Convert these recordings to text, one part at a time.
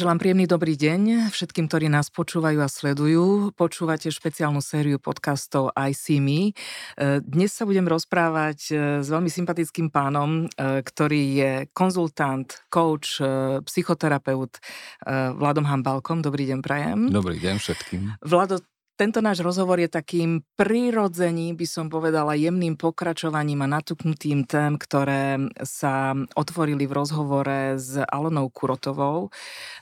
Želám príjemný dobrý deň všetkým, ktorí nás počúvajú a sledujú. Počúvate špeciálnu sériu podcastov I See Me. E, dnes sa budem rozprávať e, s veľmi sympatickým pánom, e, ktorý je konzultant, coach, psychoterapeut Vladom Hambalkom. Dobrý deň, prajem. Dobrý deň všetkým. Vlado, tento náš rozhovor je takým prirodzením, by som povedala, jemným pokračovaním a natuknutím tém, ktoré sa otvorili v rozhovore s Alonou Kurotovou,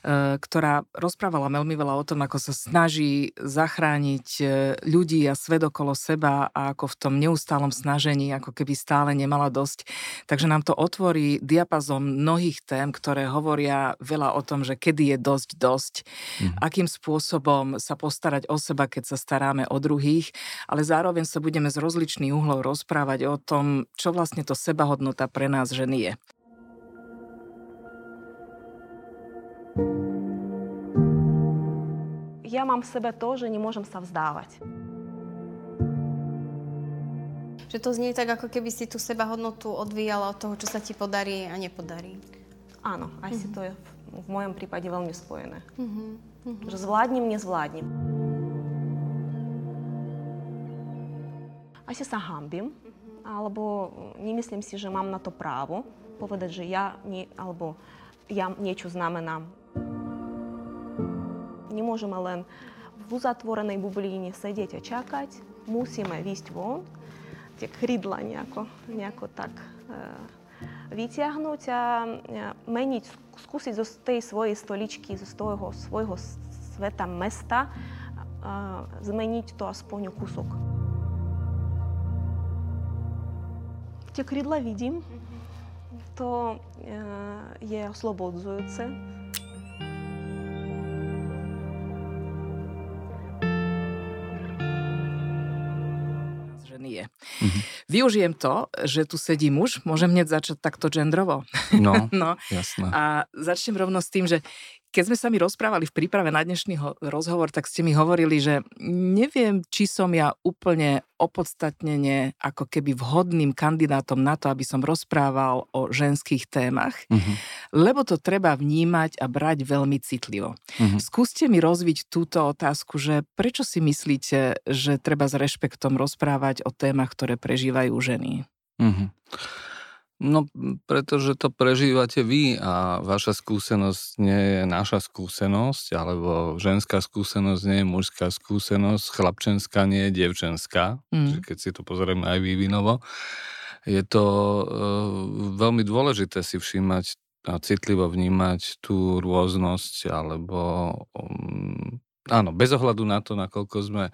e, ktorá rozprávala veľmi veľa o tom, ako sa snaží zachrániť e, ľudí a svet okolo seba a ako v tom neustálom snažení, ako keby stále nemala dosť. Takže nám to otvorí diapazom mnohých tém, ktoré hovoria veľa o tom, že kedy je dosť dosť, mm. akým spôsobom sa postarať o seba, keď sa staráme o druhých, ale zároveň sa budeme z rozličných uhlov rozprávať o tom, čo vlastne to sebahodnota pre nás ženy je. Ja mám v sebe to, že nemôžem sa vzdávať. Že to znie tak, ako keby si tú sebahodnotu odvíjala od toho, čo sa ti podarí a nepodarí. Áno, aj mm-hmm. si to je v, v mojom prípade veľmi spojené. Mm-hmm. Že zvládnem, nezvládnem. Von, tie krydla nejako, nejako tak e, vyťahnuť a e, meniť, skúsiť zo tej svojej stoličky, zo svojho, svojho sveta, mesta, e, zmeniť to aspoň o kúsok. Tie krydla vidím, to je oslobodzujúce. ženy je. Mm-hmm. Využijem to, že tu sedí muž, môžem hneď začať takto gendrovo. No, no. jasné. A začnem rovno s tým, že keď sme sa mi rozprávali v príprave na dnešný rozhovor, tak ste mi hovorili, že neviem, či som ja úplne opodstatnene ako keby vhodným kandidátom na to, aby som rozprával o ženských témach, uh-huh. lebo to treba vnímať a brať veľmi citlivo. Uh-huh. Skúste mi rozviť túto otázku, že prečo si myslíte, že treba s rešpektom rozprávať o témach, ktoré prežívajú ženy? Uh-huh. No, pretože to prežívate vy a vaša skúsenosť nie je naša skúsenosť, alebo ženská skúsenosť nie je mužská skúsenosť, chlapčenská nie je devčenská, mm. keď si to pozrieme aj vývinovo. Je to e, veľmi dôležité si všímať a citlivo vnímať tú rôznosť, alebo um, áno, bez ohľadu na to, nakoľko sme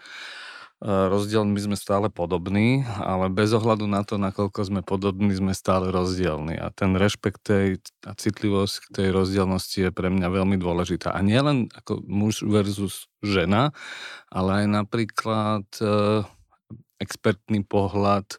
rozdielni, my sme stále podobní, ale bez ohľadu na to, nakoľko sme podobní, sme stále rozdielni. A ten rešpekt tej, a citlivosť k tej rozdielnosti je pre mňa veľmi dôležitá. A nielen ako muž versus žena, ale aj napríklad e, expertný pohľad, e,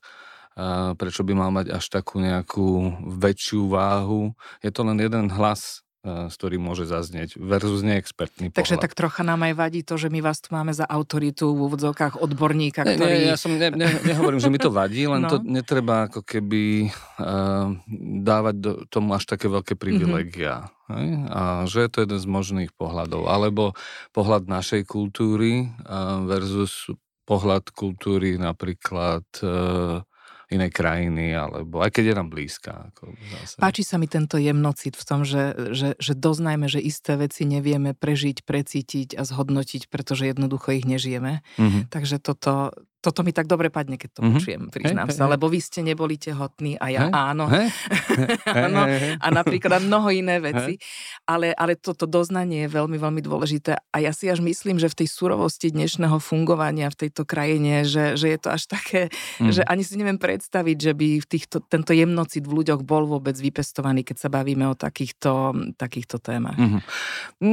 prečo by mal mať až takú nejakú väčšiu váhu. Je to len jeden hlas z ktorým môže zaznieť versus neexpertný pohľad. Takže tak trocha nám aj vadí to, že my vás tu máme za autoritu v úvodzovkách odborníka, ktorý... Nie, ja som ne, ne, nehovorím, že mi to vadí, len no. to netreba ako keby uh, dávať do, tomu až také veľké privilegia. Mm-hmm. A že je to jeden z možných pohľadov. Alebo pohľad našej kultúry uh, versus pohľad kultúry napríklad uh, inej krajiny, alebo aj keď je nám blízka. Ako zase. Páči sa mi tento jemnocit v tom, že, že, že doznajme, že isté veci nevieme prežiť, precítiť a zhodnotiť, pretože jednoducho ich nežijeme. Mm-hmm. Takže toto, toto mi tak dobre padne, keď to mm-hmm. počujem, priznám hey, sa, hey, lebo vy ste neboli tehotní a ja hey, áno. Hey, áno hey. A napríklad mnoho iné veci. Hey. Ale, ale toto doznanie je veľmi, veľmi dôležité a ja si až myslím, že v tej surovosti dnešného fungovania v tejto krajine, že, že je to až také, mm. že ani si neviem predstaviť, že by v týchto, tento jemnocit v ľuďoch bol vôbec vypestovaný, keď sa bavíme o takýchto, takýchto témach. Mm-hmm.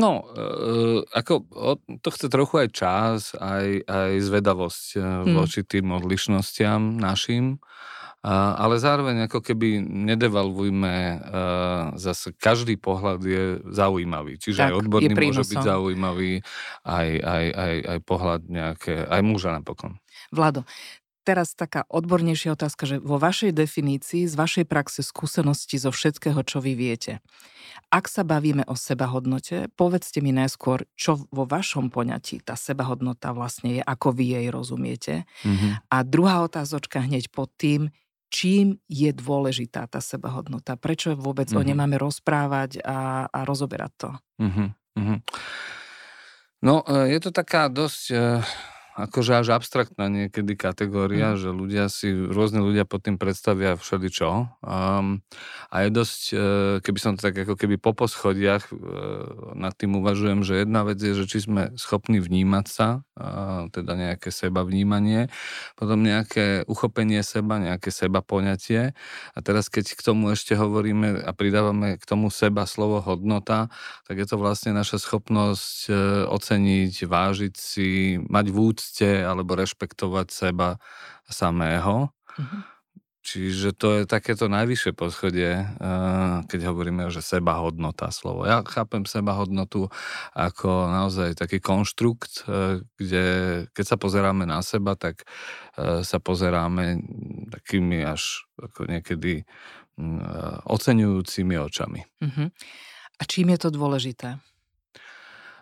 No, e, ako to chce trochu aj čas, aj, aj zvedavosť mm voči tým odlišnostiam našim, ale zároveň ako keby nedevalvujme, zase každý pohľad je zaujímavý. Čiže tak, aj odborný môže byť zaujímavý, aj, aj, aj, aj pohľad nejaké, aj muža napokon. Vlado, teraz taká odbornejšia otázka, že vo vašej definícii, z vašej praxe, skúsenosti zo všetkého, čo vy viete, ak sa bavíme o sebahodnote, povedzte mi najskôr, čo vo vašom poňatí tá sebahodnota vlastne je, ako vy jej rozumiete. Mm-hmm. A druhá otázočka hneď pod tým, čím je dôležitá tá sebahodnota, prečo vôbec mm-hmm. o nej mhm. máme rozprávať a, a rozoberať to. Mm-hmm. No, e, je to taká dosť e, akože až abstraktná niekedy kategória, mm. že ľudia si, rôzne ľudia pod tým predstavia všeličo. Um, a je dosť, e, keby som to tak ako keby po poschodiach e, nad tým uvažujem, že jedna vec je, že či sme schopní vnímať sa, teda nejaké seba vnímanie, potom nejaké uchopenie seba, nejaké seba poňatie. A teraz keď k tomu ešte hovoríme a pridávame k tomu seba slovo hodnota, tak je to vlastne naša schopnosť e, oceniť, vážiť si, mať vúd úcte alebo rešpektovať seba samého. Mm-hmm. Čiže to je takéto najvyššie poschodie, eh, keď hovoríme, že seba hodnota slovo. Ja chápem seba hodnotu ako naozaj taký konštrukt, eh, kde keď sa pozeráme na seba, tak eh, sa pozeráme takými až ako niekedy mm, oceňujúcimi očami. Uh-huh. A čím je to dôležité?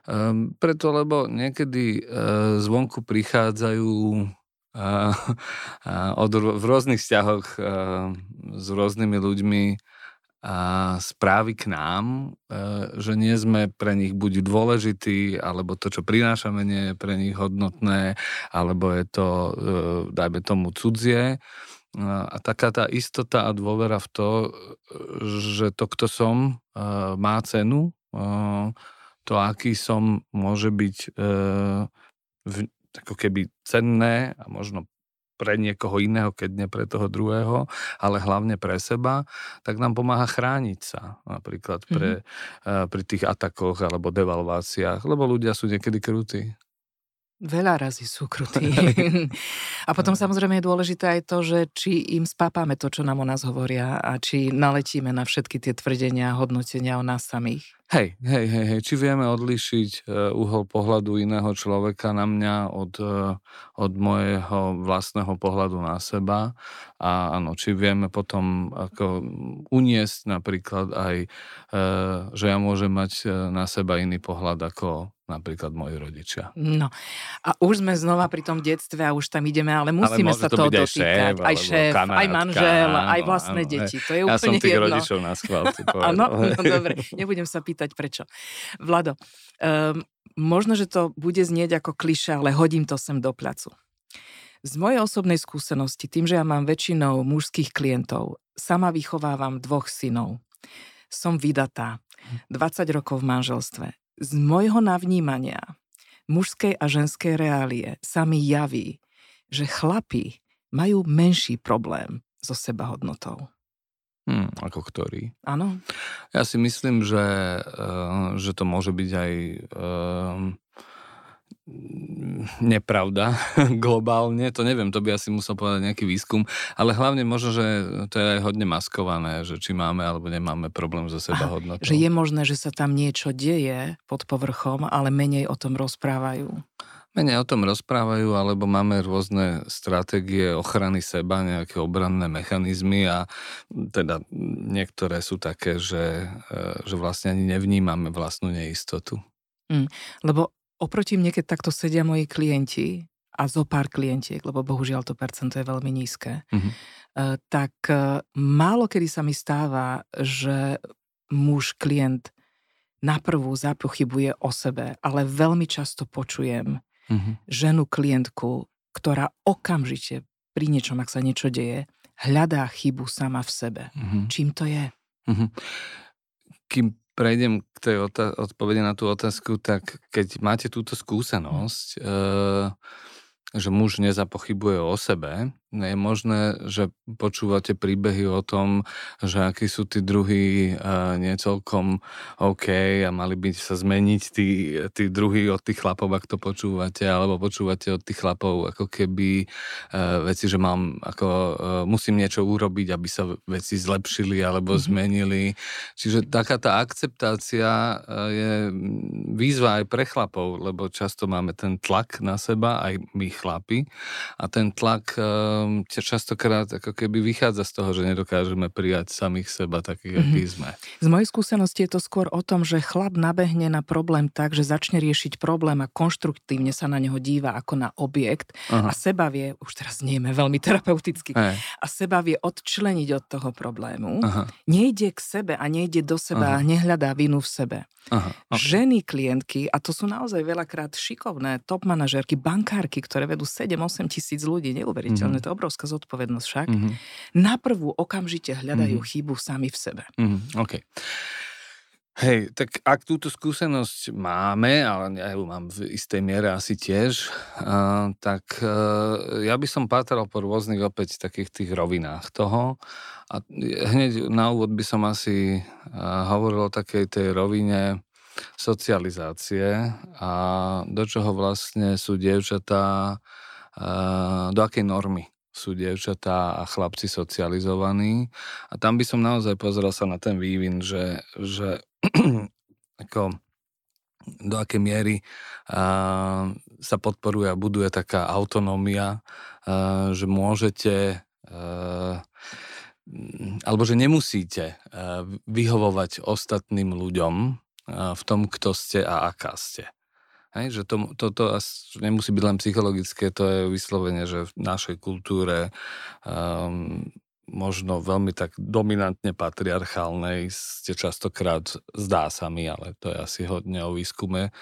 Um, preto, lebo niekedy uh, zvonku prichádzajú uh, uh, od, v rôznych vzťahoch uh, s rôznymi ľuďmi a správy k nám, že nie sme pre nich buď dôležití, alebo to, čo prinášame, nie je pre nich hodnotné, alebo je to, dajme tomu, cudzie. A taká tá istota a dôvera v to, že to, kto som, má cenu, to, aký som, môže byť e, v, ako keby cenné a možno pre niekoho iného, keď nie pre toho druhého, ale hlavne pre seba, tak nám pomáha chrániť sa napríklad pre, mm-hmm. pri tých atakoch alebo devalváciách, lebo ľudia sú niekedy krutí. Veľa razy sú krutí. a potom samozrejme je dôležité aj to, že či im spápame to, čo nám o nás hovoria a či naletíme na všetky tie tvrdenia a hodnotenia o nás samých. Hej, hej, hej, hej. Či vieme odlišiť uh, uhol pohľadu iného človeka na mňa od, uh, od môjho vlastného pohľadu na seba a áno, či vieme potom ako uniesť napríklad aj, uh, že ja môžem mať na seba iný pohľad ako napríklad moji rodičia. No a už sme znova pri tom detstve a už tam ideme, ale musíme ale sa to toho dotýkať. Šéf, aj šéf, kamarátka, aj manžel, áno, aj vlastné áno, deti. To je ja úplne som tých jedno. rodičov na schvál. Áno, no dobre, nebudem sa pýtať prečo. Vlado, um, možno, že to bude znieť ako kliša, ale hodím to sem do placu. Z mojej osobnej skúsenosti, tým, že ja mám väčšinou mužských klientov, sama vychovávam dvoch synov. Som vydatá, 20 rokov v manželstve z môjho navnímania mužskej a ženskej reálie sa mi javí, že chlapi majú menší problém so sebahodnotou. Hmm, ako ktorý? Áno. Ja si myslím, že, uh, že to môže byť aj uh, nepravda globálne, to neviem, to by asi musel povedať nejaký výskum, ale hlavne možno, že to je aj hodne maskované, že či máme alebo nemáme problém so seba hodnotou. Že je možné, že sa tam niečo deje pod povrchom, ale menej o tom rozprávajú. Menej o tom rozprávajú, alebo máme rôzne stratégie ochrany seba, nejaké obranné mechanizmy a teda niektoré sú také, že, e, že vlastne ani nevnímame vlastnú neistotu. Mm, lebo oproti mne, keď takto sedia moji klienti a zo pár klientiek, lebo bohužiaľ to percento je veľmi nízke, mm-hmm. tak e, málo kedy sa mi stáva, že muž, klient na prvú zapochybuje o sebe, ale veľmi často počujem mm-hmm. ženu klientku, ktorá okamžite pri niečom, ak sa niečo deje, hľadá chybu sama v sebe. Mm-hmm. Čím to je? Mm-hmm. Kým prejdem k tej otá- odpovede na tú otázku, tak keď máte túto skúsenosť, mm. e, že muž nezapochybuje o sebe, je možné, že počúvate príbehy o tom, že akí sú tí druhí uh, nie celkom OK a mali by sa zmeniť tí, tí druhí od tých chlapov, ak to počúvate, alebo počúvate od tých chlapov ako keby uh, veci, že mám ako uh, musím niečo urobiť, aby sa veci zlepšili alebo mm-hmm. zmenili. Čiže taká tá akceptácia uh, je výzva aj pre chlapov, lebo často máme ten tlak na seba, aj my chlapi a ten tlak um, častokrát ako keby vychádza z toho, že nedokážeme prijať samých seba takých, mm-hmm. aký sme. Z mojej skúsenosti je to skôr o tom, že chlap nabehne na problém tak, že začne riešiť problém a konštruktívne sa na neho díva ako na objekt Aha. a seba vie, už teraz nieme veľmi terapeuticky, Aj. a seba vie odčleniť od toho problému. Aha. Nejde k sebe a nejde do seba Aha. a nehľadá vinu v sebe. Aha, okay. Ženy klientky, a to sú naozaj veľakrát šikovné top manažerky, bankárky, ktoré vedú 7-8 tisíc ľudí, neuveriteľné, mm-hmm. to je obrovská zodpovednosť však, mm-hmm. na prvú okamžite hľadajú mm-hmm. chybu sami v sebe. Mm-hmm. OK. Hej, tak ak túto skúsenosť máme, ale ja ju mám v istej miere asi tiež, uh, tak uh, ja by som pátral po rôznych opäť takých tých rovinách toho. A hneď na úvod by som asi uh, hovoril o takej tej rovine socializácie a do čoho vlastne sú dievčatá, uh, do akej normy sú dievčatá a chlapci socializovaní. A tam by som naozaj pozrel sa na ten vývin, že, že ako do akej miery uh, sa podporuje a buduje taká autonómia, uh, že môžete uh, alebo že nemusíte vyhovovať ostatným ľuďom v tom, kto ste a aká ste. Hej, že to, to, to nemusí byť len psychologické, to je vyslovene, že v našej kultúre um, možno veľmi tak dominantne patriarchálnej ste častokrát, zdá sa mi, ale to je asi hodne o výskume,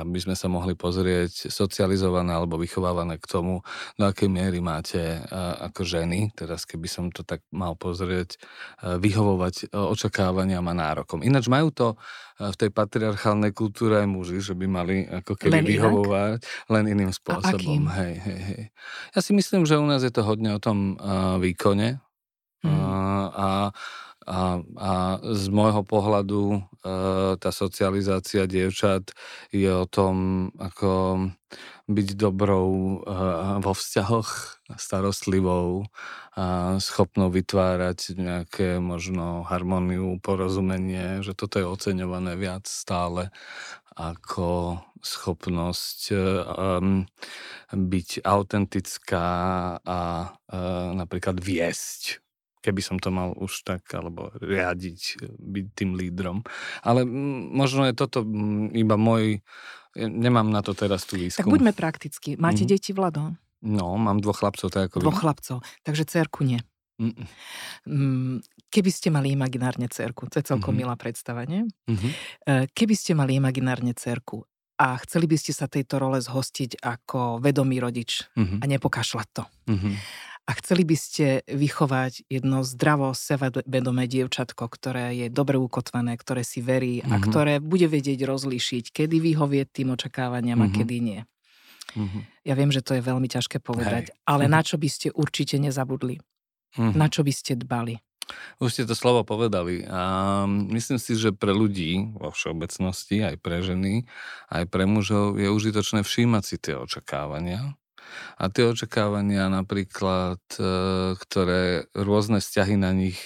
aby sme sa mohli pozrieť socializované alebo vychovávané k tomu, do akej miery máte ako ženy, teraz keby som to tak mal pozrieť, vyhovovať očakávaniam a nárokom. Ináč majú to v tej patriarchálnej kultúre aj muži, že by mali ako keby len vyhovovať inak? len iným spôsobom. Hej, hej, hej. Ja si myslím, že u nás je to hodne o tom uh, výkone, Mm. A, a, a z môjho pohľadu e, tá socializácia dievčat je o tom, ako byť dobrou e, vo vzťahoch, starostlivou a schopnou vytvárať nejaké možno harmóniu, porozumenie, že toto je oceňované viac stále ako schopnosť um, byť autentická a uh, napríklad viesť keby som to mal už tak, alebo riadiť, byť tým lídrom. Ale možno je toto iba môj, nemám na to teraz tú výskum. Tak buďme prakticky. Máte mm. deti, Vlado? No, mám dvoch chlapcov, tak ako Dvoch vy. chlapcov, takže cerku nie. Mm. Keby ste mali imaginárne cerku, to je celkom mm-hmm. milá predstava, nie? Mm-hmm. Keby ste mali imaginárne cerku a chceli by ste sa tejto role zhostiť ako vedomý rodič mm-hmm. a nepokašľať to. Mm-hmm a chceli by ste vychovať jedno zdravo, sebavedomé dievčatko, ktoré je dobre ukotvené, ktoré si verí mm-hmm. a mhm. ktoré bude vedieť rozlíšiť, kedy vyhovieť tým očakávaniam mm-hmm. a mhm. kedy nie. Mm-hmm. Ja viem, že to je veľmi ťažké povedať, Hej. ale mm-hmm. na čo by ste určite nezabudli? Mm-hmm. Na čo by ste dbali? Už ste to slovo povedali. A myslím si, že pre ľudí vo všeobecnosti, aj pre ženy, aj pre mužov je užitočné všímať si tie očakávania a tie očakávania napríklad, e, ktoré rôzne vzťahy na nich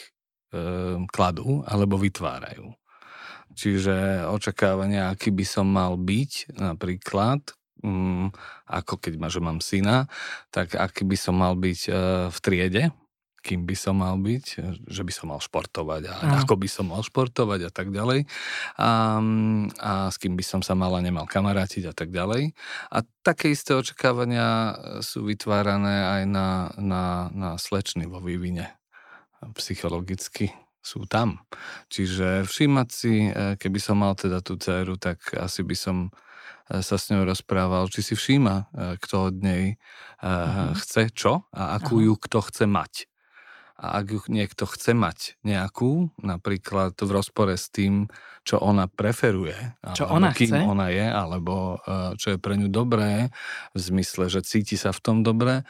e, kladú alebo vytvárajú. Čiže očakávania, aký by som mal byť napríklad, mm, ako keď ma, že mám syna, tak aký by som mal byť e, v triede, kým by som mal byť, že by som mal športovať a no. ako by som mal športovať a tak ďalej. A, a s kým by som sa mal a nemal kamarátiť a tak ďalej. A také isté očakávania sú vytvárané aj na, na, na slečny vo vývine. Psychologicky sú tam. Čiže všímať si, e, keby som mal teda tú dceru, tak asi by som e, sa s ňou rozprával, či si všíma, e, kto od nej uh-huh. chce čo a akú uh-huh. ju kto chce mať. A ak ju niekto chce mať nejakú, napríklad v rozpore s tým, čo ona preferuje, čo ona kým chce? ona je, alebo e, čo je pre ňu dobré, v zmysle, že cíti sa v tom dobre,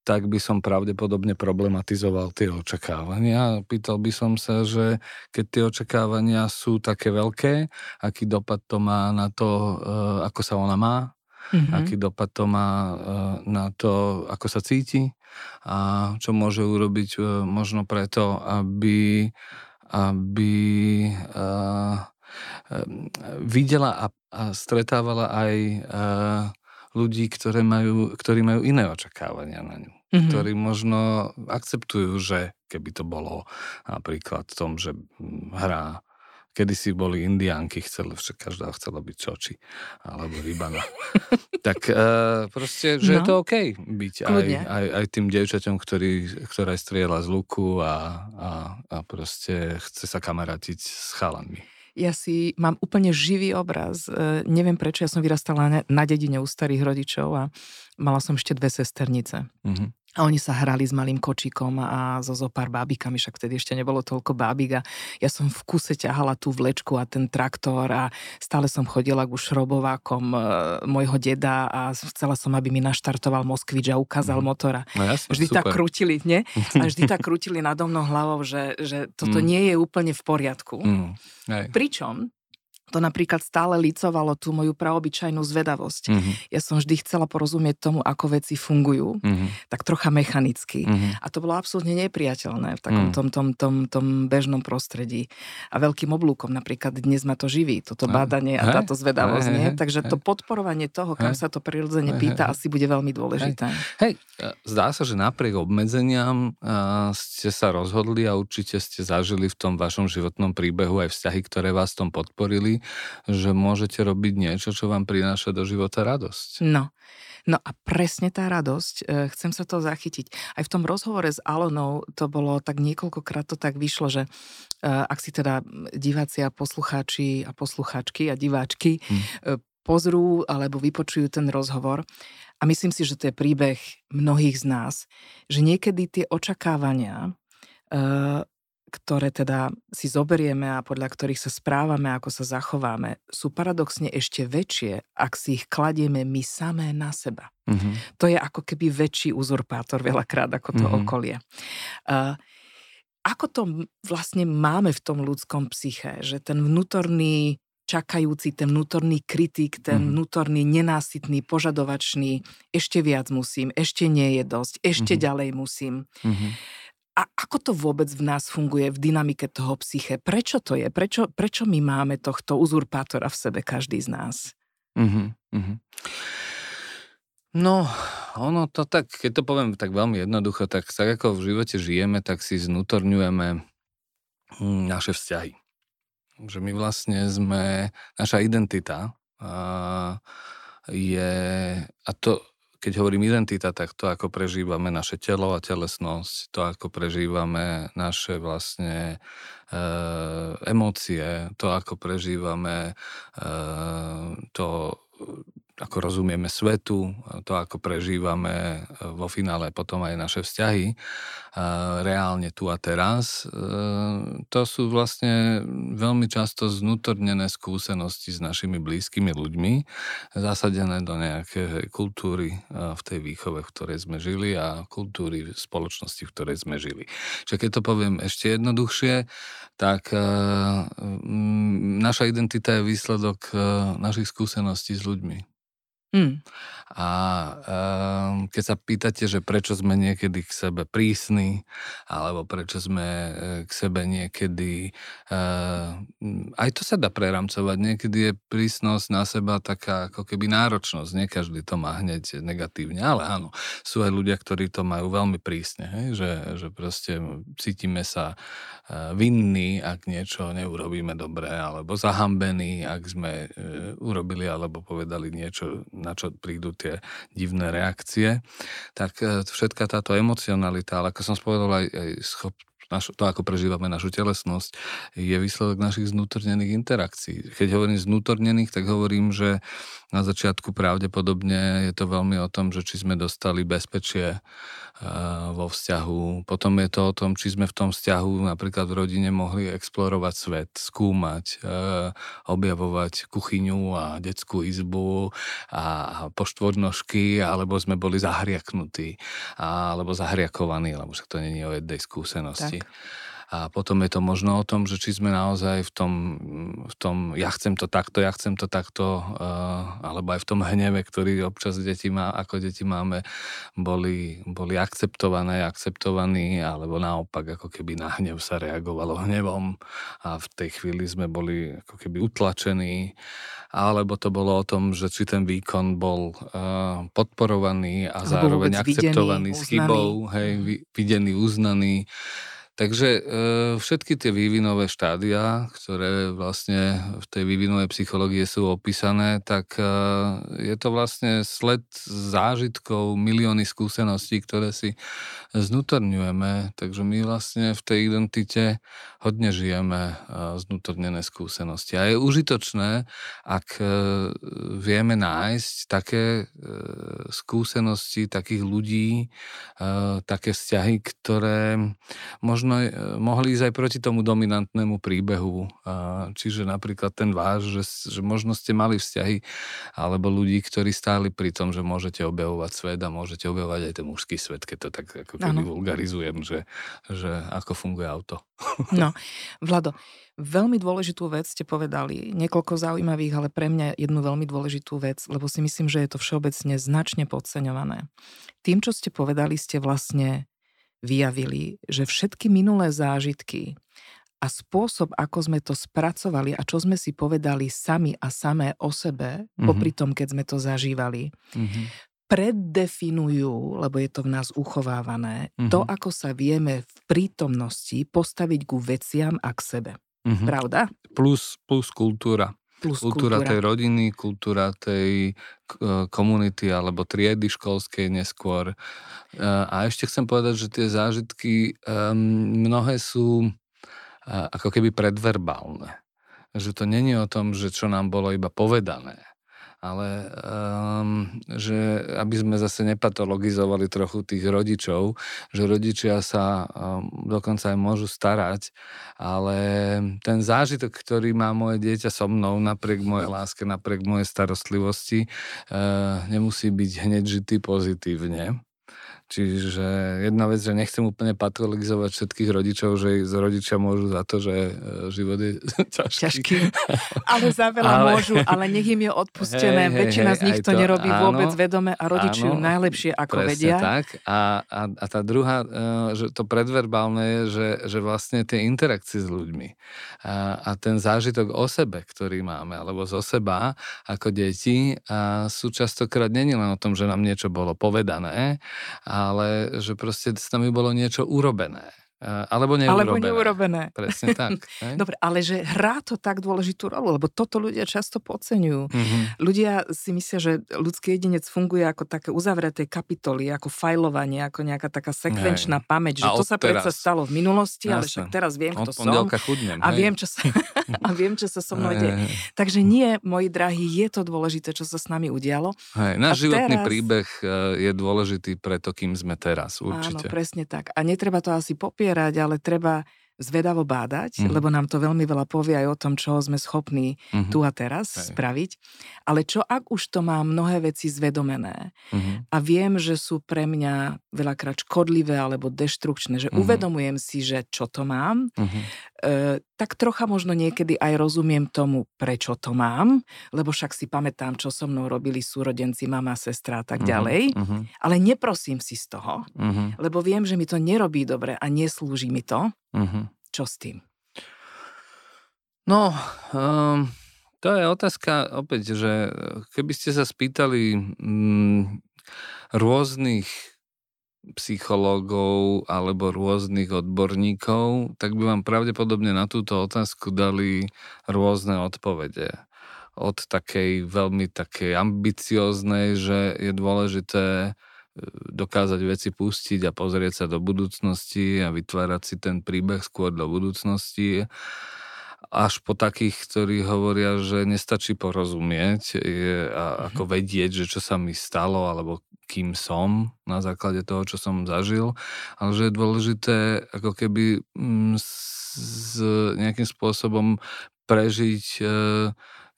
tak by som pravdepodobne problematizoval tie očakávania. Pýtal by som sa, že keď tie očakávania sú také veľké, aký dopad to má na to, eh, ako sa ona má, mm-hmm. aký dopad to má eh, na to, ako sa cíti a čo môže urobiť eh, možno preto, aby, aby videla a, a stretávala aj ľudí, ktoré majú, ktorí majú iné očakávania na ňu. Mm-hmm. Ktorí možno akceptujú, že keby to bolo napríklad v tom, že hrá Kedy si boli indiánky, chceli, však každá chcela byť čoči, alebo rybana. tak uh, proste, že no. je to OK byť aj, aj, aj tým dievčaťom, ktorý, ktoré strieľa z luku a, a, a proste chce sa kamarátiť s chalanmi ja si mám úplne živý obraz. E, neviem prečo, ja som vyrastala na, na dedine u starých rodičov a mala som ešte dve sesternice. Mm-hmm. A oni sa hrali s malým kočikom a so zo pár bábikami, však vtedy ešte nebolo toľko bábik a ja som v kuse ťahala tú vlečku a ten traktor a stále som chodila k šrobovákom e, môjho deda a chcela som, aby mi naštartoval Moskvič a ukázal mm. motora. No jasne, vždy super. tak krútili, nie? A vždy tak krútili nado mnou hlavou, že, že toto mm. nie je úplne v poriadku. Mm. Pričom to napríklad stále licovalo tú moju praobyčajnú zvedavosť. Mm-hmm. Ja som vždy chcela porozumieť tomu, ako veci fungujú, mm-hmm. tak trocha mechanicky. Mm-hmm. A to bolo absolútne nepriateľné v takom mm. tom, tom, tom, tom bežnom prostredí. A veľkým oblúkom napríklad dnes ma to živí, toto bádanie a táto zvedavosť. Hej, nie? Takže to podporovanie toho, kam sa to prirodzene pýta, asi bude veľmi dôležité. Hej. hej, zdá sa, že napriek obmedzeniam ste sa rozhodli a určite ste zažili v tom vašom životnom príbehu aj vzťahy, ktoré vás tom podporili že môžete robiť niečo, čo vám prináša do života radosť. No. No a presne tá radosť, e, chcem sa to zachytiť. Aj v tom rozhovore s Alonou to bolo tak niekoľkokrát to tak vyšlo, že e, ak si teda diváci a poslucháči a poslucháčky a diváčky hmm. pozrú alebo vypočujú ten rozhovor, a myslím si, že to je príbeh mnohých z nás, že niekedy tie očakávania ktoré teda si zoberieme a podľa ktorých sa správame, ako sa zachováme, sú paradoxne ešte väčšie, ak si ich kladieme my samé na seba. Mm-hmm. To je ako keby väčší uzurpátor veľakrát ako to mm-hmm. okolie. Uh, ako to vlastne máme v tom ľudskom psyche, že ten vnútorný čakajúci, ten vnútorný kritik, ten mm. vnútorný nenásytný, požadovačný, ešte viac musím, ešte nie je dosť, ešte mm-hmm. ďalej musím. Mm-hmm. A ako to vôbec v nás funguje v dynamike toho psyche? Prečo to je? Prečo, prečo my máme tohto uzurpátora v sebe, každý z nás? Mm-hmm, mm-hmm. No, ono to tak, keď to poviem tak veľmi jednoducho, tak tak ako v živote žijeme, tak si znútorňujeme hm, naše vzťahy. Že my vlastne sme, naša identita a je, a to, keď hovorím identita, tak to, ako prežívame naše telo a telesnosť, to, ako prežívame naše vlastne e, emócie, to, ako prežívame e, to ako rozumieme svetu, to, ako prežívame e, vo finále potom aj naše vzťahy, reálne tu a teraz, e, to sú vlastne veľmi často znútornené skúsenosti s našimi blízkymi ľuďmi, zasadené do nejakej kultúry e, v tej výchove, v ktorej sme žili a kultúry v spoločnosti, v ktorej sme žili. Čiže keď to poviem ešte jednoduchšie, tak naša identita je výsledok našich skúseností s ľuďmi. Mm. A um, keď sa pýtate, že prečo sme niekedy k sebe prísni, alebo prečo sme e, k sebe niekedy, uh, aj to sa dá preramcovať, niekedy je prísnosť na seba taká ako keby náročnosť, nie každý to má hneď negatívne, ale áno, sú aj ľudia, ktorí to majú veľmi prísne, hej? Že, že proste cítime sa uh, vinní, ak niečo neurobíme dobre, alebo zahambení, ak sme uh, urobili alebo povedali niečo na čo prídu tie divné reakcie, tak e, všetká táto emocionalita, ale ako som spovedal aj, aj schop, naš, to, ako prežívame našu telesnosť, je výsledok našich znútornených interakcií. Keď hovorím znútornených, tak hovorím, že na začiatku pravdepodobne je to veľmi o tom, že či sme dostali bezpečie vo vzťahu. Potom je to o tom, či sme v tom vzťahu napríklad v rodine mohli explorovať svet, skúmať, objavovať kuchyňu a detskú izbu a poštvornožky, alebo sme boli zahriaknutí, alebo zahriakovaní, lebo však to není o jednej skúsenosti. Tak. A potom je to možno o tom, že či sme naozaj v tom, v tom ja chcem to takto, ja chcem to takto, uh, alebo aj v tom hneve, ktorý občas deti má, ako deti máme, boli, boli akceptované, akceptovaní, alebo naopak, ako keby na hnev sa reagovalo hnevom. A v tej chvíli sme boli ako keby utlačení, alebo to bolo o tom, že či ten výkon bol uh, podporovaný a zároveň akceptovaný s chybou, hej, videný, uznaný. Takže e, všetky tie vývinové štádia, ktoré vlastne v tej vývinovej psychológie sú opísané, tak e, je to vlastne sled zážitkov, milióny skúseností, ktoré si znutorňujeme. Takže my vlastne v tej identite hodne žijeme e, znutornené skúsenosti. A je užitočné, ak e, vieme nájsť také e, skúsenosti, takých ľudí, také vzťahy, ktoré možno mohli ísť aj proti tomu dominantnému príbehu. Čiže napríklad ten váš, že, že možno ste mali vzťahy alebo ľudí, ktorí stáli pri tom, že môžete objavovať svet a môžete objavovať aj ten mužský svet, keď to tak ako keby vulgarizujem, že, že ako funguje auto. No, Vlado, veľmi dôležitú vec ste povedali, niekoľko zaujímavých, ale pre mňa jednu veľmi dôležitú vec, lebo si myslím, že je to všeobecne značne podceňované. Tým, čo ste povedali, ste vlastne vyjavili, že všetky minulé zážitky a spôsob, ako sme to spracovali a čo sme si povedali sami a samé o sebe, mm-hmm. popri tom, keď sme to zažívali, mm-hmm. Preddefinujú, lebo je to v nás uchovávané, mm-hmm. to, ako sa vieme v prítomnosti postaviť ku veciam a k sebe. Mm-hmm. Pravda? Plus, plus kultúra plus kultúra. Kultúra tej rodiny, kultúra tej e, komunity alebo triedy školskej neskôr. E, a ešte chcem povedať, že tie zážitky mnohé sú e, ako keby predverbálne. Že to není o tom, že čo nám bolo iba povedané, ale um, že aby sme zase nepatologizovali trochu tých rodičov, že rodičia sa um, dokonca aj môžu starať, ale ten zážitok, ktorý má moje dieťa so mnou, napriek mojej láske, napriek mojej starostlivosti, uh, nemusí byť hneď žitý pozitívne. Čiže jedna vec, že nechcem úplne patologizovať všetkých rodičov, že rodičia môžu za to, že e, život je ťažký. ťažký. Ale za veľa ale... môžu, ale nech im je odpustené. Hej, Väčšina hej, z nich to, to nerobí áno, vôbec vedome a rodičujú áno, najlepšie, ako vedia. tak. A, a, a tá druhá, e, že to predverbálne je, že, že vlastne tie interakcie s ľuďmi a, a ten zážitok o sebe, ktorý máme, alebo zo seba ako deti, a sú častokrát není len o tom, že nám niečo bolo povedané, a ale že proste s nami bolo niečo urobené. Alebo neurobené. Alebo neurobené. Presne tak. Dobre, ale že hrá to tak dôležitú rolu, lebo toto ľudia často podceňujú. Mm-hmm. Ľudia si myslia, že ľudský jedinec funguje ako také uzavreté kapitoly, ako fajlovanie, ako nejaká taká sekvenčná Aj. pamäť, že a to sa predsa stalo v minulosti, Jasne. ale však teraz viem, kto som. Chudnem, a, viem, čo sa, a viem, čo sa so mnou deje. Takže nie, moji drahí, je to dôležité, čo sa s nami udialo. Hej, náš životný teraz... príbeh e, je dôležitý pre to, kým sme teraz, určite. Áno, presne tak. A netreba to asi popierať popierať, ale treba zvedavo bádať, mm. lebo nám to veľmi veľa povie aj o tom, čo sme schopní mm-hmm. tu a teraz Hej. spraviť. Ale čo ak už to má mnohé veci zvedomené mm-hmm. a viem, že sú pre mňa veľakrát škodlivé alebo deštrukčné, že mm-hmm. uvedomujem si, že čo to mám, mm-hmm. e, tak trocha možno niekedy aj rozumiem tomu, prečo to mám, lebo však si pamätám, čo so mnou robili súrodenci, mama, sestra a tak mm-hmm. ďalej. Mm-hmm. Ale neprosím si z toho, mm-hmm. lebo viem, že mi to nerobí dobre a neslúži mi to. Mm-hmm. Čo s tým? No, um, to je otázka opäť, že keby ste sa spýtali mm, rôznych psychológov alebo rôznych odborníkov, tak by vám pravdepodobne na túto otázku dali rôzne odpovede. Od takej veľmi takej ambicióznej, že je dôležité dokázať veci pustiť a pozrieť sa do budúcnosti a vytvárať si ten príbeh skôr do budúcnosti až po takých, ktorí hovoria, že nestačí porozumieť je, a mhm. ako vedieť, že čo sa mi stalo, alebo kým som na základe toho, čo som zažil, ale že je dôležité ako keby mm, s nejakým spôsobom prežiť e,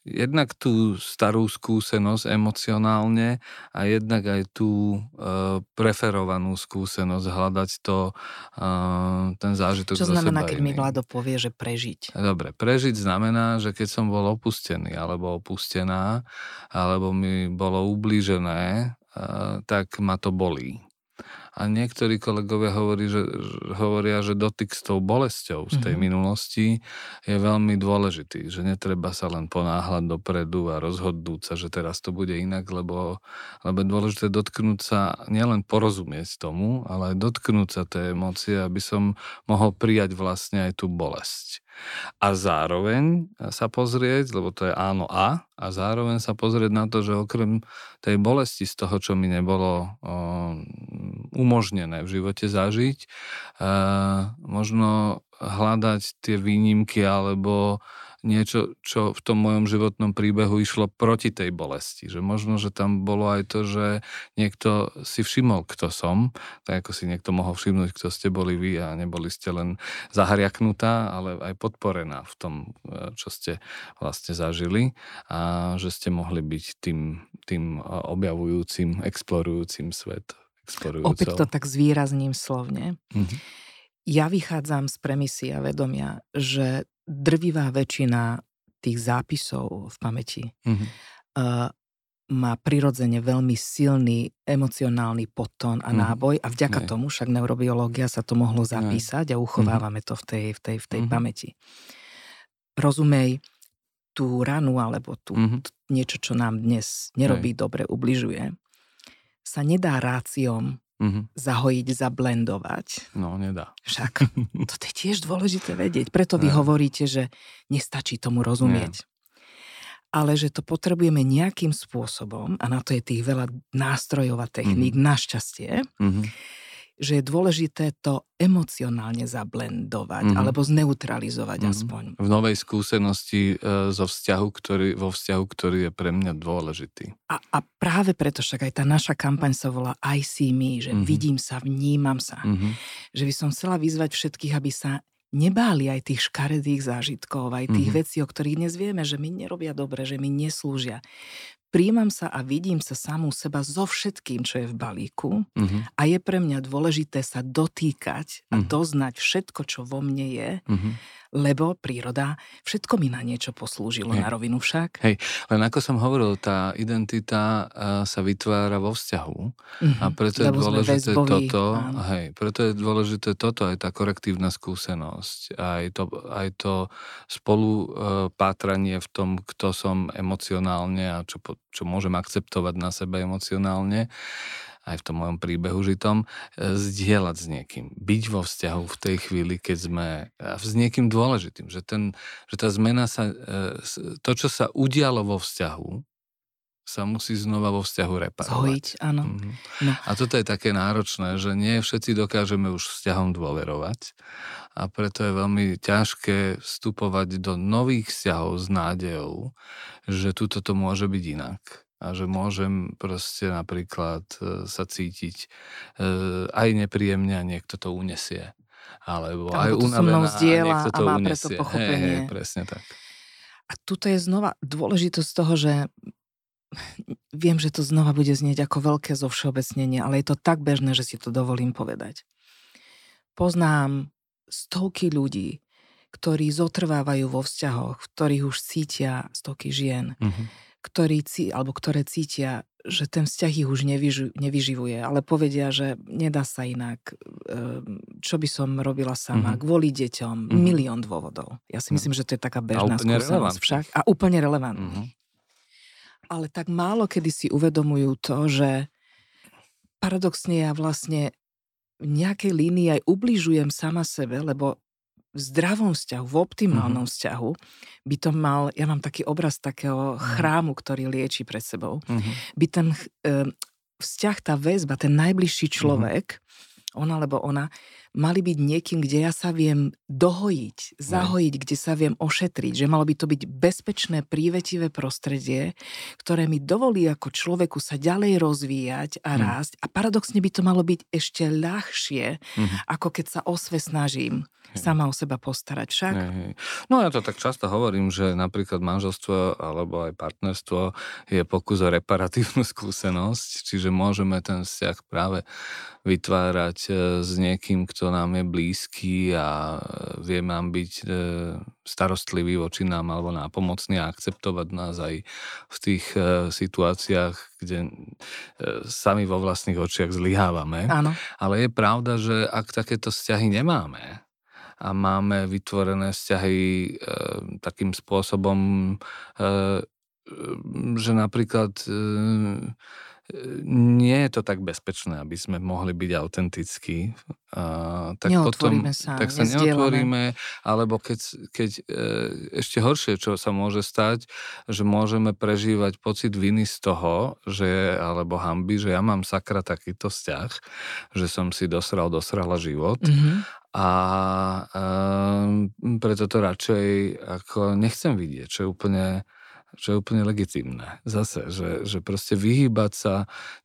jednak tú starú skúsenosť emocionálne a jednak aj tú uh, preferovanú skúsenosť, hľadať to, uh, ten zážitok Čo znamená, keď mi Vlado povie, že prežiť? Dobre, prežiť znamená, že keď som bol opustený alebo opustená, alebo mi bolo ublížené, uh, tak ma to bolí. A niektorí kolegovia hovorí, že, hovoria, že dotyk s tou bolesťou z tej mm-hmm. minulosti je veľmi dôležitý, že netreba sa len ponáhľať dopredu a rozhodnúť sa, že teraz to bude inak, lebo, lebo je dôležité dotknúť sa, nielen porozumieť tomu, ale aj dotknúť sa tej emócie, aby som mohol prijať vlastne aj tú bolesť a zároveň sa pozrieť, lebo to je áno a, a zároveň sa pozrieť na to, že okrem tej bolesti z toho, čo mi nebolo uh, umožnené v živote zažiť, uh, možno hľadať tie výnimky alebo niečo, čo v tom mojom životnom príbehu išlo proti tej bolesti. Že možno, že tam bolo aj to, že niekto si všimol, kto som, tak ako si niekto mohol všimnúť, kto ste boli vy a neboli ste len zahriaknutá, ale aj podporená v tom, e, čo ste vlastne zažili a že ste mohli byť tým, tým e, objavujúcim, explorujúcim svet. Opäť to tak zvýrazním slovne. Mm-hmm. Ja vychádzam z premisy a vedomia, že drvivá väčšina tých zápisov v pamäti mm-hmm. uh, má prirodzene veľmi silný emocionálny podtón a mm-hmm. náboj a vďaka Nej. tomu však neurobiológia sa to mohlo zapísať Nej. a mhm. uchovávame mm-hmm. to v tej, v tej, v tej mm-hmm. pamäti. Rozumej, tú ranu alebo tú, mm-hmm. niečo, čo nám dnes nerobí Nej. dobre, ubližuje, sa nedá ráciom mm-hmm. zahojiť, zablendovať. No, nedá. Však to je tiež dôležité vedieť. Preto vy ne. hovoríte, že nestačí tomu rozumieť. Ne. Ale že to potrebujeme nejakým spôsobom, a na to je tých veľa nástrojov a techník, mm-hmm. našťastie, mm-hmm že je dôležité to emocionálne zablendovať mm-hmm. alebo zneutralizovať mm-hmm. aspoň. V novej skúsenosti e, zo vzťahu, ktorý, vo vzťahu, ktorý je pre mňa dôležitý. A, a práve preto však aj tá naša kampaň sa volá I see me, že mm-hmm. vidím sa, vnímam sa. Mm-hmm. Že by som chcela vyzvať všetkých, aby sa nebáli aj tých škaredých zážitkov, aj tých mm-hmm. vecí, o ktorých dnes vieme, že mi nerobia dobre, že mi neslúžia príjmam sa a vidím sa samú seba so všetkým, čo je v balíku mm-hmm. a je pre mňa dôležité sa dotýkať a mm-hmm. doznať všetko, čo vo mne je, mm-hmm. lebo príroda, všetko mi na niečo poslúžilo, Hej. na rovinu však. Hej, len ako som hovoril, tá identita uh, sa vytvára vo vzťahu mm-hmm. a preto lebo je dôležité toto, hej, preto je dôležité toto, aj tá korektívna skúsenosť, aj to, aj to spolu uh, pátranie v tom, kto som emocionálne a čo, čo môžem akceptovať na sebe emocionálne, aj v tom mojom príbehu žitom, e, zdieľať s niekým. Byť vo vzťahu v tej chvíli, keď sme s niekým dôležitým. Že, ten, že tá zmena sa, e, to, čo sa udialo vo vzťahu, sa musí znova vo vzťahu reparovať. Zhojiť, áno. Mm-hmm. No. A toto je také náročné, že nie všetci dokážeme už vzťahom dôverovať a preto je veľmi ťažké vstupovať do nových vzťahov s nádejou, že tuto to môže byť inak a že môžem proste napríklad e, sa cítiť e, aj nepríjemne a niekto to unesie. Alebo, aj unavená a niekto to a má unesie. Preto pochopenie. Hey, presne tak. A tuto je znova dôležitosť toho, že viem, že to znova bude znieť ako veľké zovšeobecnenie, ale je to tak bežné, že si to dovolím povedať. Poznám stovky ľudí, ktorí zotrvávajú vo vzťahoch, v ktorých už cítia stovky žien, mm-hmm. ktorí, alebo ktoré cítia, že ten vzťah ich už nevyžu, nevyživuje, ale povedia, že nedá sa inak, ehm, čo by som robila sama, mm-hmm. kvôli deťom, mm-hmm. milión dôvodov. Ja si no. myslím, že to je taká bežná skúsenosť však a úplne relevantná. Mm-hmm ale tak málo kedy si uvedomujú to, že paradoxne ja vlastne v nejakej línii aj ubližujem sama sebe, lebo v zdravom vzťahu, v optimálnom mm-hmm. vzťahu by to mal, ja mám taký obraz takého mm-hmm. chrámu, ktorý lieči pred sebou, mm-hmm. by ten, e, vzťah, tá väzba, ten najbližší Mhm. človek, on alebo ona, mali byť niekým, kde ja sa viem dohojiť, zahojiť, kde sa viem ošetriť, že malo by to byť bezpečné, prívetivé prostredie, ktoré mi dovolí ako človeku sa ďalej rozvíjať a Mm. rásť. A paradoxne by to malo byť ešte ľahšie, Mhm. ako keď sa o sve snažím sama o seba postarať. Však? Hej, hej. No ja to tak často hovorím, že napríklad manželstvo alebo aj partnerstvo je pokus o reparatívnu skúsenosť, čiže môžeme ten vzťah práve vytvárať e, s niekým, kto nám je blízky a vie nám byť e, starostlivý voči nám alebo nápomocný a akceptovať nás aj v tých e, situáciách, kde e, sami vo vlastných očiach zlyhávame. Áno. Ale je pravda, že ak takéto vzťahy nemáme a máme vytvorené vzťahy e, takým spôsobom, e, e, že napríklad e, nie je to tak bezpečné, aby sme mohli byť autentickí, a, tak potom sa, tak sa neotvoríme, alebo keď, keď e, ešte horšie, čo sa môže stať, že môžeme prežívať pocit viny z toho, že, alebo hamby, že ja mám sakra takýto vzťah, že som si dosral, dosrala život. Mhm. a um, preto to radšej ako nechcem vidieť, čo je úplne čo je úplne legitimné. Zase, že, že proste vyhýbať sa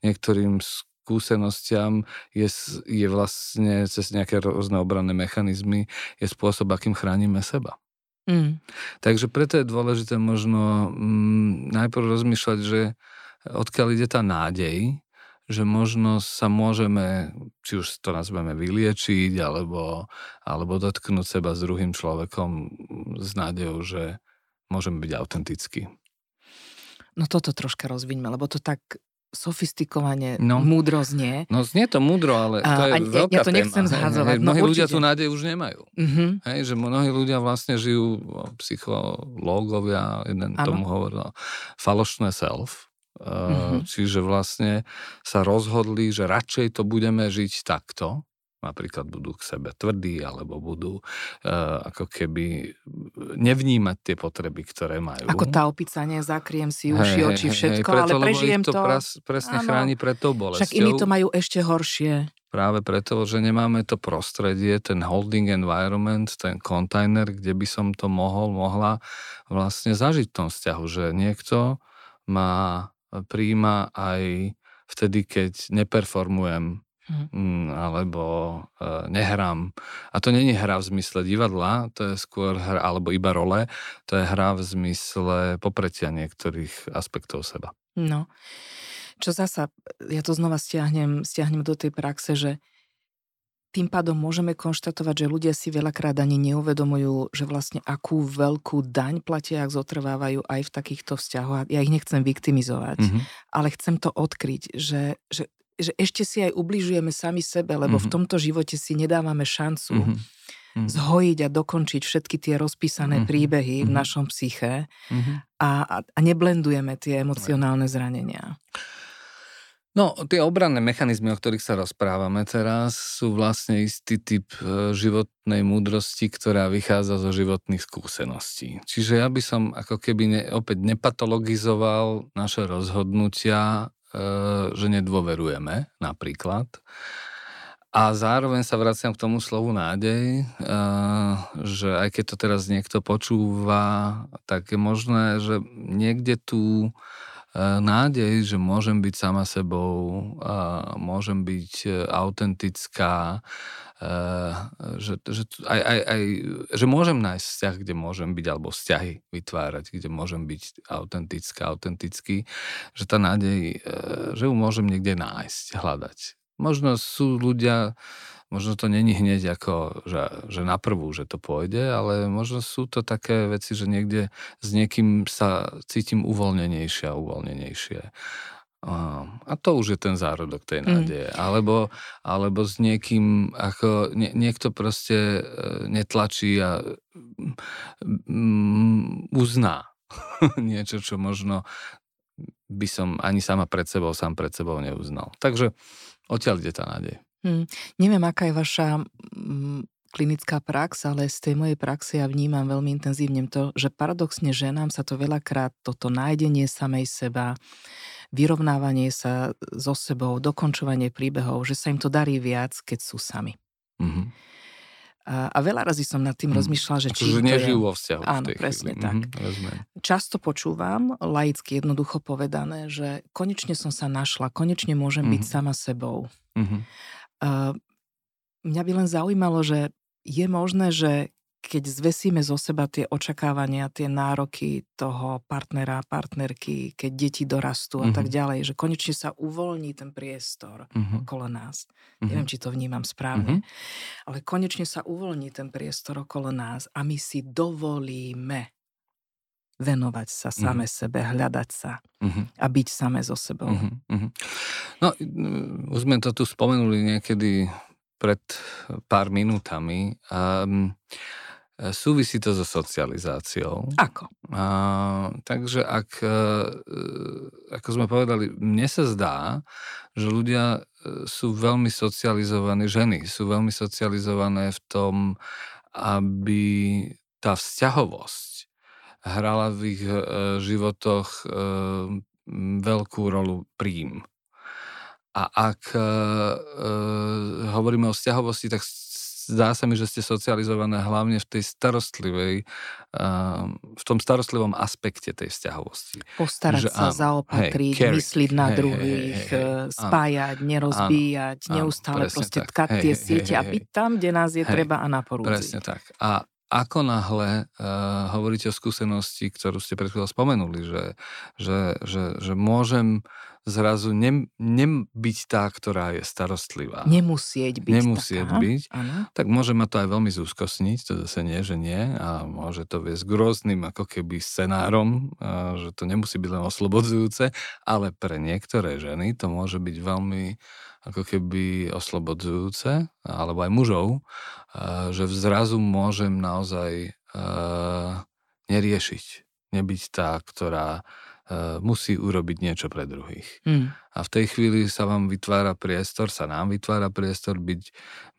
niektorým skúsenostiam je, je vlastne cez nejaké rôzne obranné mechanizmy je spôsob, akým chránime seba. Mm. Takže preto je dôležité možno mm, najprv rozmýšľať, že odkiaľ ide tá nádej, že možno sa môžeme, či už to nazveme vyliečiť, alebo, alebo dotknúť seba s druhým človekom s nádejou, že môžeme byť autentickí. No toto troška rozviňme, lebo to tak sofistikovane, No. múdro znie. No znie to múdro, ale to je a veľká ja to nechcem téma. hej, zhadzovať, hej. no Mnohí ľudia určite. tú nádej už nemajú. Mhm. Hej, že mnohí ľudia vlastne žijú, psychológovia, jeden Áno. tomu hovoril, falošné self. Uh, Mhm. Čiže vlastne sa rozhodli, že radšej to budeme žiť takto, napríklad budú k sebe tvrdí, alebo budú uh, ako keby nevnímať tie potreby, ktoré majú. Ako tá opica, nie? Zakriem si uši, hej, oči, všetko, preto, ale prežijem to. to. Pras, presne Áno. chráni pred tou bolesťou. Však iní to majú ešte horšie. Práve preto, že nemáme to prostredie, ten holding environment, ten kontajner, kde by som to mohol, mohla vlastne zažiť v tom vzťahu, že niekto ma príjma aj vtedy, keď neperformujem. Mm, alebo e, nehrám. A to není hra v zmysle divadla, to je skôr hra, alebo iba role, to je hra v zmysle popretia niektorých aspektov seba. No. Čo zasa, ja to znova stiahnem, stiahnem do tej praxe, že tým pádom môžeme konštatovať, že ľudia si veľakrát ani neuvedomujú, že vlastne akú veľkú daň platia, ak zotrvávajú aj v takýchto vzťahoch. Ja ich nechcem viktimizovať, Mhm. ale chcem to odkryť, že, že, že ešte si aj ubližujeme sami sebe, lebo v Mhm. tomto živote si nedávame šancu Mhm. Mhm. zhojiť a dokončiť všetky tie rozpísané Mhm. príbehy v Mhm. našom psyché Mhm. a, a, neblendujeme tie emocionálne zranenia. No, tie obranné mechanizmy, o ktorých sa rozprávame teraz, sú vlastne istý typ e, životnej múdrosti, ktorá vychádza zo životných skúseností. Čiže ja by som ako keby ne, opäť nepatologizoval naše rozhodnutia, že nedôverujeme napríklad. A zároveň sa vraciam k tomu slovu nádej, e, že aj keď to teraz niekto počúva, tak je možné, že niekde tu e, nádej, že môžem byť sama sebou, môžem byť e, autentická, e, že, že, aj, aj, aj, že môžem nájsť vzťah, kde môžem byť, alebo vzťahy vytvárať, kde môžem byť autentická, autentický, že tá nádej, e, že ju môžem niekde nájsť, hľadať. Možno sú ľudia, možno to není hneď ako, že, že na prvú, že to pôjde, ale možno sú to také veci, že niekde s niekým sa cítim uvoľnenejšie a uvoľnenejšie. A to už je ten zárodok tej Mm. nádeje. Alebo, alebo s niekým, ako nie, niekto proste e, netlačí a mm, uzná niečo, čo možno by som ani sama pred sebou, sám pred sebou neuznal. Takže odtiaľ ide tá nádej. Hm. Neviem, aká je vaša mm, klinická prax, ale z tej mojej praxe ja vnímam veľmi intenzívne to, že paradoxne ženám sa to veľakrát, toto nájdenie samej seba, vyrovnávanie sa so sebou, dokončovanie príbehov, že sa im to darí viac, keď sú sami. Mm-hmm. A, a veľa razy som nad tým mm. rozmýšľala, že či... Že nežijú vo vzťahu. Áno, presne chvíli. tak. Mm-hmm, Často počúvam, laicky jednoducho povedané, že konečne som sa našla, konečne môžem mm-hmm. byť sama sebou. Mm-hmm. Uh, mňa by len zaujímalo, že je možné, že keď zvesíme zo seba tie očakávania, tie nároky toho partnera, partnerky, keď deti dorastú a mm-hmm. tak ďalej, že konečne sa uvoľní ten priestor mm-hmm. okolo nás. Mm-hmm. Neviem, či to vnímam správne, mm-hmm. ale konečne sa uvoľní ten priestor okolo nás a my si dovolíme venovať sa same mm-hmm. sebe, hľadať sa mm-hmm. a byť same so sebou. Mm-hmm. No, už sme to tu spomenuli niekedy pred pár minútami. Um, Súvisí to so socializáciou. Ako? A, takže ak, e, ako sme povedali, mne sa zdá, že ľudia e, sú veľmi socializovaní, ženy sú veľmi socializované v tom, aby tá vzťahovosť hrala v ich e, životoch veľkú rolu príjm. A ak hovoríme o vzťahovosti, tak zdá sa mi, že ste socializované hlavne v tej starostlivej, v tom starostlivom aspekte tej vzťahovosti. Postarať že, sa, áno, zaopatriť, hej, mysliť na hej, druhých, hej, hej, spájať, nerozbíjať, áno, neustále áno, proste tak. tkať hej, tie hej, siete hej, a byť tam, kde nás je hej, treba a na porúdzi. Presne tak. A ako náhle uh, hovoríte o skúsenosti, ktorú ste pred spomenuli, že, že, že, že môžem zrazu nem, byť tá, ktorá je starostlivá. Nemusieť byť Nemusieť taká. byť. Ano. Tak môže ma to aj veľmi zúskosniť, to zase nie, že nie. A môže to viesť k rôznym ako keby scenárom, že to nemusí byť len oslobodzujúce, ale pre niektoré ženy to môže byť veľmi ako keby oslobodzujúce, alebo aj mužov, že zrazu môžem naozaj neriešiť, nebyť tá, ktorá musí urobiť niečo pre druhých. Mm. A v tej chvíli sa vám vytvára priestor, sa nám vytvára priestor byť,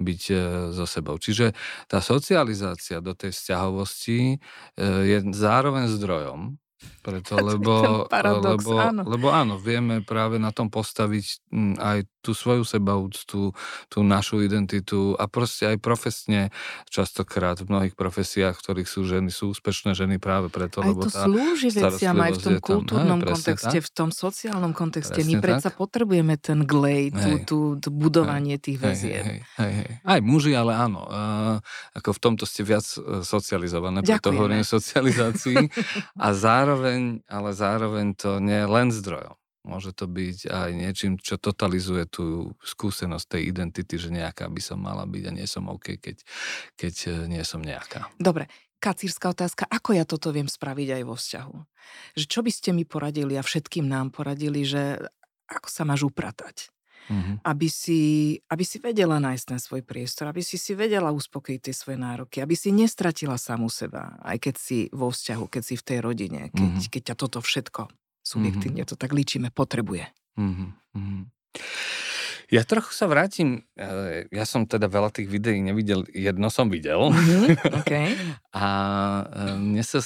byť e, so sebou. Čiže tá socializácia do tej vzťahovosti e, je zároveň zdrojom preto, lebo, paradox, lebo, áno. lebo áno, vieme práve na tom postaviť mm, aj tú svoju sebaúctu, tú našu identitu a proste aj profesne častokrát v mnohých profesiách, v ktorých sú ženy, sú úspešné ženy práve preto, aj lebo to tá slúži veciam aj v tom kultúrnom kontexte, tak. v tom sociálnom kontexte. Presne My predsa tak. potrebujeme ten glej, tú, tú, tú budovanie hej, tých väzieb. Hej, hej, hej. Aj muži, ale áno. Uh, ako v tomto ste viac e, socializované, preto hovorím socializácii. a zároveň, ale zároveň to nie je len zdrojom. Môže to byť aj niečím, čo totalizuje tú skúsenosť tej identity, že nejaká by som mala byť a nie som OK, keď, keď e, nie som nejaká. Dobre, kacírska otázka, ako ja toto viem spraviť aj vo vzťahu? Že čo by ste mi poradili a všetkým nám poradili, že ako sa máš upratať? Mm-hmm. Aby, si, aby si vedela nájsť ten svoj priestor, aby si si vedela uspokojiť tie svoje nároky, aby si nestratila samu seba, aj keď si vo vzťahu, keď si v tej rodine, keď, mm-hmm. keď ťa toto všetko subjektívne mm-hmm. to tak líčime, potrebuje. Mm-hmm. Ja trochu sa vrátim, e, ja som teda veľa tých videí nevidel, jedno som videl. Mm-hmm. Okay. A e, mne sa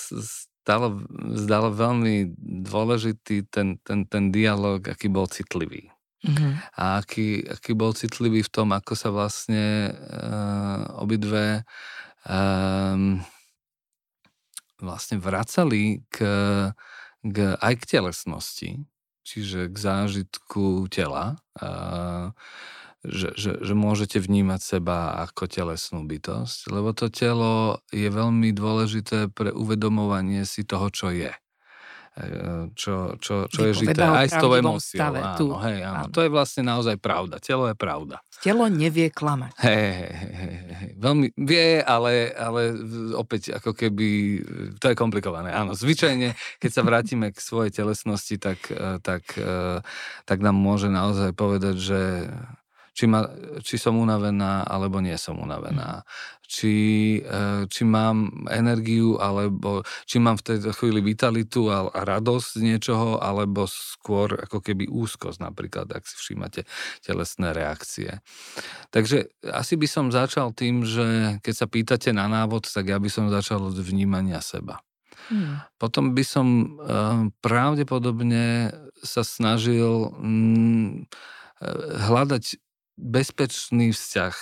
stalo, zdalo veľmi dôležitý ten, ten, ten dialog, aký bol citlivý. Mm-hmm. A aký, aký bol citlivý v tom, ako sa vlastne uh, obidve um, vlastne vracali k k, aj k telesnosti, čiže k zážitku tela, a, že, že, že môžete vnímať seba ako telesnú bytosť, lebo to telo je veľmi dôležité pre uvedomovanie si toho, čo je. E, čo, čo, čo je žité aj s tou emóciou. Áno, tu. Hej, áno. áno. To je vlastne naozaj pravda. Telo je pravda. Telo nevie klamať. Hej, hej, hej, hej. Veľmi vie, ale, ale opäť ako keby, to je komplikované. Áno, zvyčajne, keď sa vrátime k svojej telesnosti, tak, e, tak, e, tak nám môže naozaj povedať, že či, ma, či som unavená, alebo nie som unavená. Či, e, či mám energiu, alebo či mám v tejto chvíli vitalitu a, a radosť z niečoho, alebo skôr ako keby úzkosť napríklad, ak si všímate telesné reakcie. Takže asi by som začal tým, že keď sa pýtate na návod, tak ja by som začal od vnímania seba. Hmm. Potom by som uh, pravdepodobne sa snažil um, hľadať bezpečný vzťah,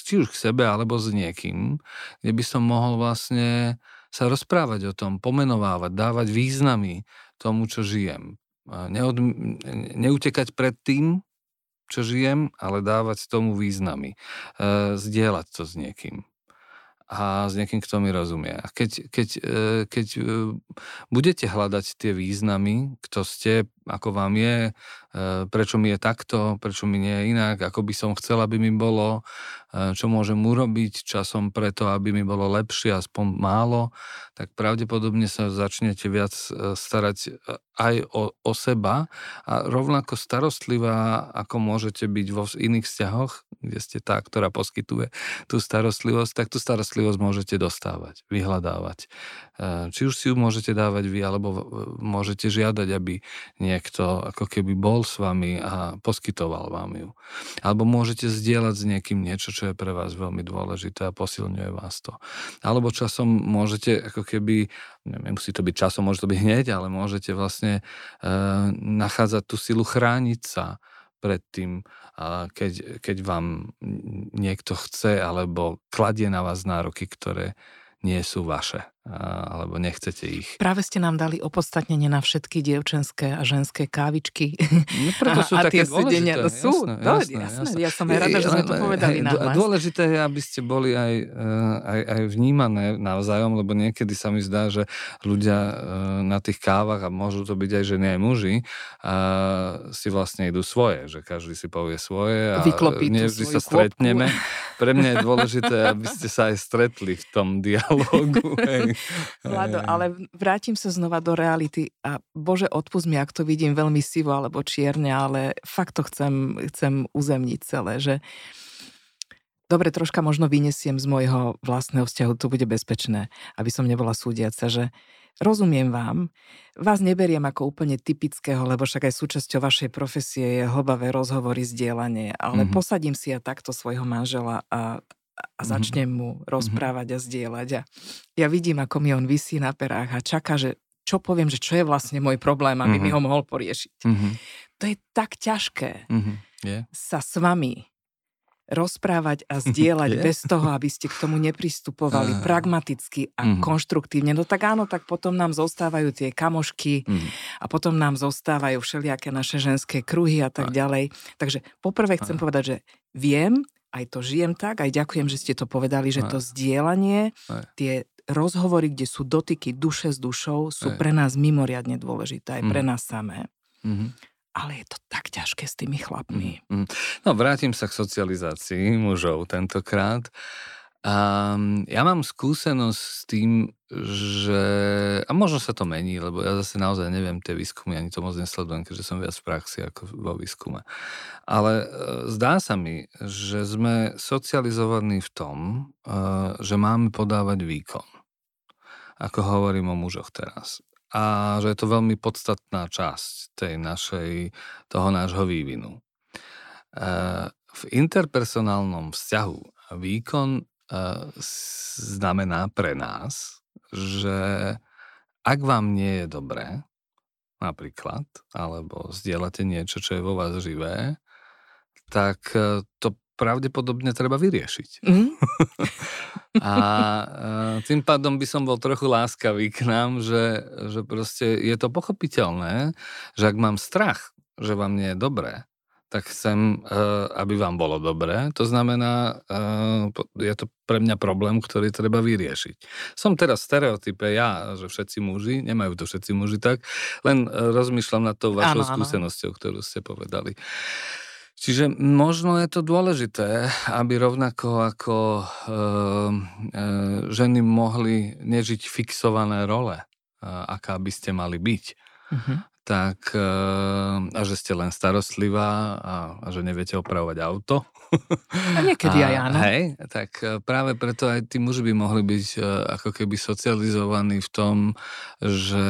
či už k sebe, alebo s niekým, kde by som mohol vlastne sa rozprávať o tom, pomenovávať, dávať významy tomu, čo žijem. Neod, neutekať pred tým, čo žijem, ale dávať tomu významy. E, zdieľať to s niekým a s niekým, kto mi rozumie. A keď, keď, e, keď e, budete hľadať tie významy, kto ste, ako vám je, prečo mi je takto, prečo mi nie je inak, ako by som chcel, aby mi bolo, čo môžem urobiť časom preto, aby mi bolo lepšie, aspoň málo, tak pravdepodobne sa začnete viac starať aj o, o seba a rovnako starostlivá, ako môžete byť vo iných vzťahoch, kde ste tá, ktorá poskytuje tú starostlivosť, tak tú starostlivosť môžete dostávať, vyhľadávať. E, či už si ju môžete dávať vy, alebo môžete žiadať, aby niekto ako keby bol s vami a poskytoval vám ju. Alebo môžete zdieľať s niekým niečo, čo je pre vás veľmi dôležité a posilňuje vás to. Alebo časom môžete ako keby nemusí to byť časom, môže to byť hneď, ale môžete vlastne e, nachádzať tú silu chrániť sa pred tým, keď, keď vám niekto chce alebo kladie na vás nároky, ktoré nie sú vaše alebo nechcete ich. Práve ste nám dali opodstatnenie na všetky dievčenské a ženské kávičky. No preto sú a, také a tie sedenia. No sú, jasné, no, jasné, jasné. Ja som aj rada, že sme to povedali na hlas. Dôležité je, aby ste boli aj, eh, aj, aj vnímané navzájom, lebo niekedy sa mi zdá, že ľudia eh, na tých kávach, a môžu to byť aj ženy, aj muži, a si vlastne idú svoje, že každý si povie svoje a Vyklopí nevždy sa stretneme. Pre mňa je dôležité, aby ste sa aj stretli v tom dialogu. Hej. Vlado, ale vrátim sa znova do reality a bože, odpust mi, ak to vidím veľmi sivo alebo čierne, ale fakt to chcem, chcem uzemniť celé, že dobre, troška možno vyniesiem z môjho vlastného vzťahu, to bude bezpečné, aby som nebola súdiaca, že rozumiem vám, vás neberiem ako úplne typického, lebo však aj súčasťou vašej profesie je hlbavé rozhovory, zdieľanie, ale mm-hmm. posadím si ja takto svojho manžela a, a mhm. začnem mu mhm. rozprávať a zdieľať. A ja vidím, ako mi on vysí na perách a čaká, že čo poviem, že čo je vlastne môj problém, aby mm-hmm. mi mhm. ho mohol poriešiť. Mm-hmm. To je tak ťažké mm-hmm. yeah. sa s vami rozprávať a zdieľať yeah. bez toho, aby ste k tomu nepristupovali uh. pragmaticky a mm-hmm. konštruktívne. No tak áno, tak potom nám zostávajú tie kamošky mm-hmm. a potom nám zostávajú všelijaké naše ženské kruhy a tak uh. ďalej. Takže poprvé chcem uh. povedať, že viem, aj to žijem tak, aj ďakujem, že ste to povedali, že to zdieľanie, tie rozhovory, kde sú dotyky duše s dušou, sú pre nás mimoriadne dôležité, aj pre mhm. nás samé. Mm-hmm. Ale je to tak ťažké s tými chlapmi. Mm-hmm. No vrátim sa k socializácii mužov tentokrát. Um, ja mám skúsenosť s tým, že... A možno sa to mení, lebo ja zase naozaj neviem tie výskumy, ani to moc nesledujem, keďže som viac v praxi ako vo výskume. Ale uh, zdá sa mi, že sme socializovaní v tom, uh, že máme podávať výkon. Ako hovorím o mužoch teraz. A že je to veľmi podstatná časť tej našej, toho nášho vývinu. Uh, v interpersonálnom vzťahu výkon znamená pre nás, že ak vám nie je dobré, napríklad, alebo zdieľate niečo, čo je vo vás živé, tak e, to pravdepodobne treba vyriešiť. Mm. a e, tým pádom by som bol trochu láskavý k nám, že, že proste je to pochopiteľné, že ak mám strach, že vám nie je dobré, tak chcem, eh, aby vám bolo dobré. To znamená, eh, je to pre mňa problém, ktorý treba vyriešiť. Som teraz v stereotype ja, že všetci muži, nemajú to všetci muži tak, len eh, rozmýšľam nad tou vašou áno, skúsenosťou, ktorú ste povedali. Čiže možno je to dôležité, aby rovnako ako e, e, ženy mohli nežiť fixované role, e, aká by ste mali byť. Uh-huh tak eh, a že ste len starostlivá a, a že neviete opravovať auto. A niekedy aj áno. Hej, tak eh, práve preto aj tí muži by mohli byť eh, ako keby socializovaní v tom, že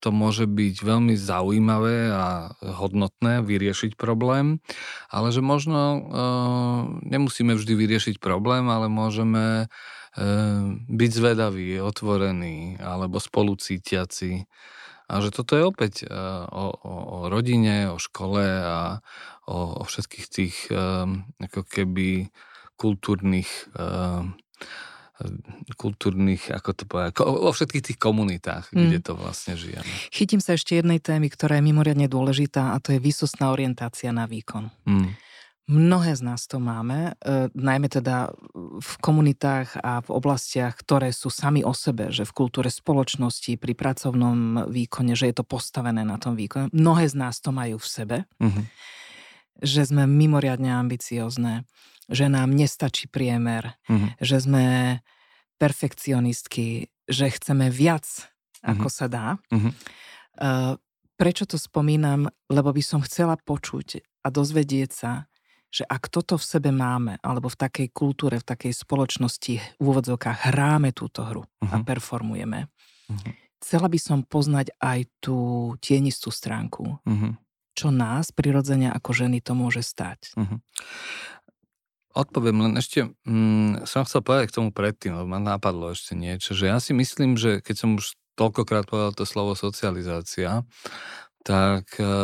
to môže byť veľmi zaujímavé a hodnotné vyriešiť problém, ale že možno nemusíme vždy vyriešiť problém, ale môžeme byť zvedavý, otvorený alebo spolucítiaci. A že toto je opäť e, o, o, o rodine, o škole a o, o všetkých tých ako keby kultúrnych kultúrnych, ako to povedať, vo všetkých tých komunitách, mm. kde to vlastne žijeme. Chytím sa ešte jednej témy, ktorá je mimoriadne dôležitá a to je výsostná orientácia na výkon. Mm. Mnohé z nás to máme, e, najmä teda v komunitách a v oblastiach, ktoré sú sami o sebe, že v kultúre spoločnosti, pri pracovnom výkone, že je to postavené na tom výkone. Mnohé z nás to majú v sebe, mm-hmm. že sme mimoriadne ambiciozne, že nám nestačí priemer, mm-hmm. že sme perfekcionistky, že chceme viac, ako mm-hmm. sa dá. Mm-hmm. Uh, prečo to spomínam? Lebo by som chcela počuť a dozvedieť sa, že ak toto v sebe máme, alebo v takej kultúre, v takej spoločnosti, v úvodzovkách hráme túto hru uh-huh. a mhm. performujeme, uh-huh. chcela by som poznať aj tú tienistú stránku. Uh-huh. Čo nás prirodzene ako ženy to môže stať. Uh-huh. Odpoviem len ešte, mm, som chcel povedať k tomu predtým, lebo ma napadlo ešte niečo, že ja si myslím, že keď som už toľkokrát povedal to slovo socializácia, tak e,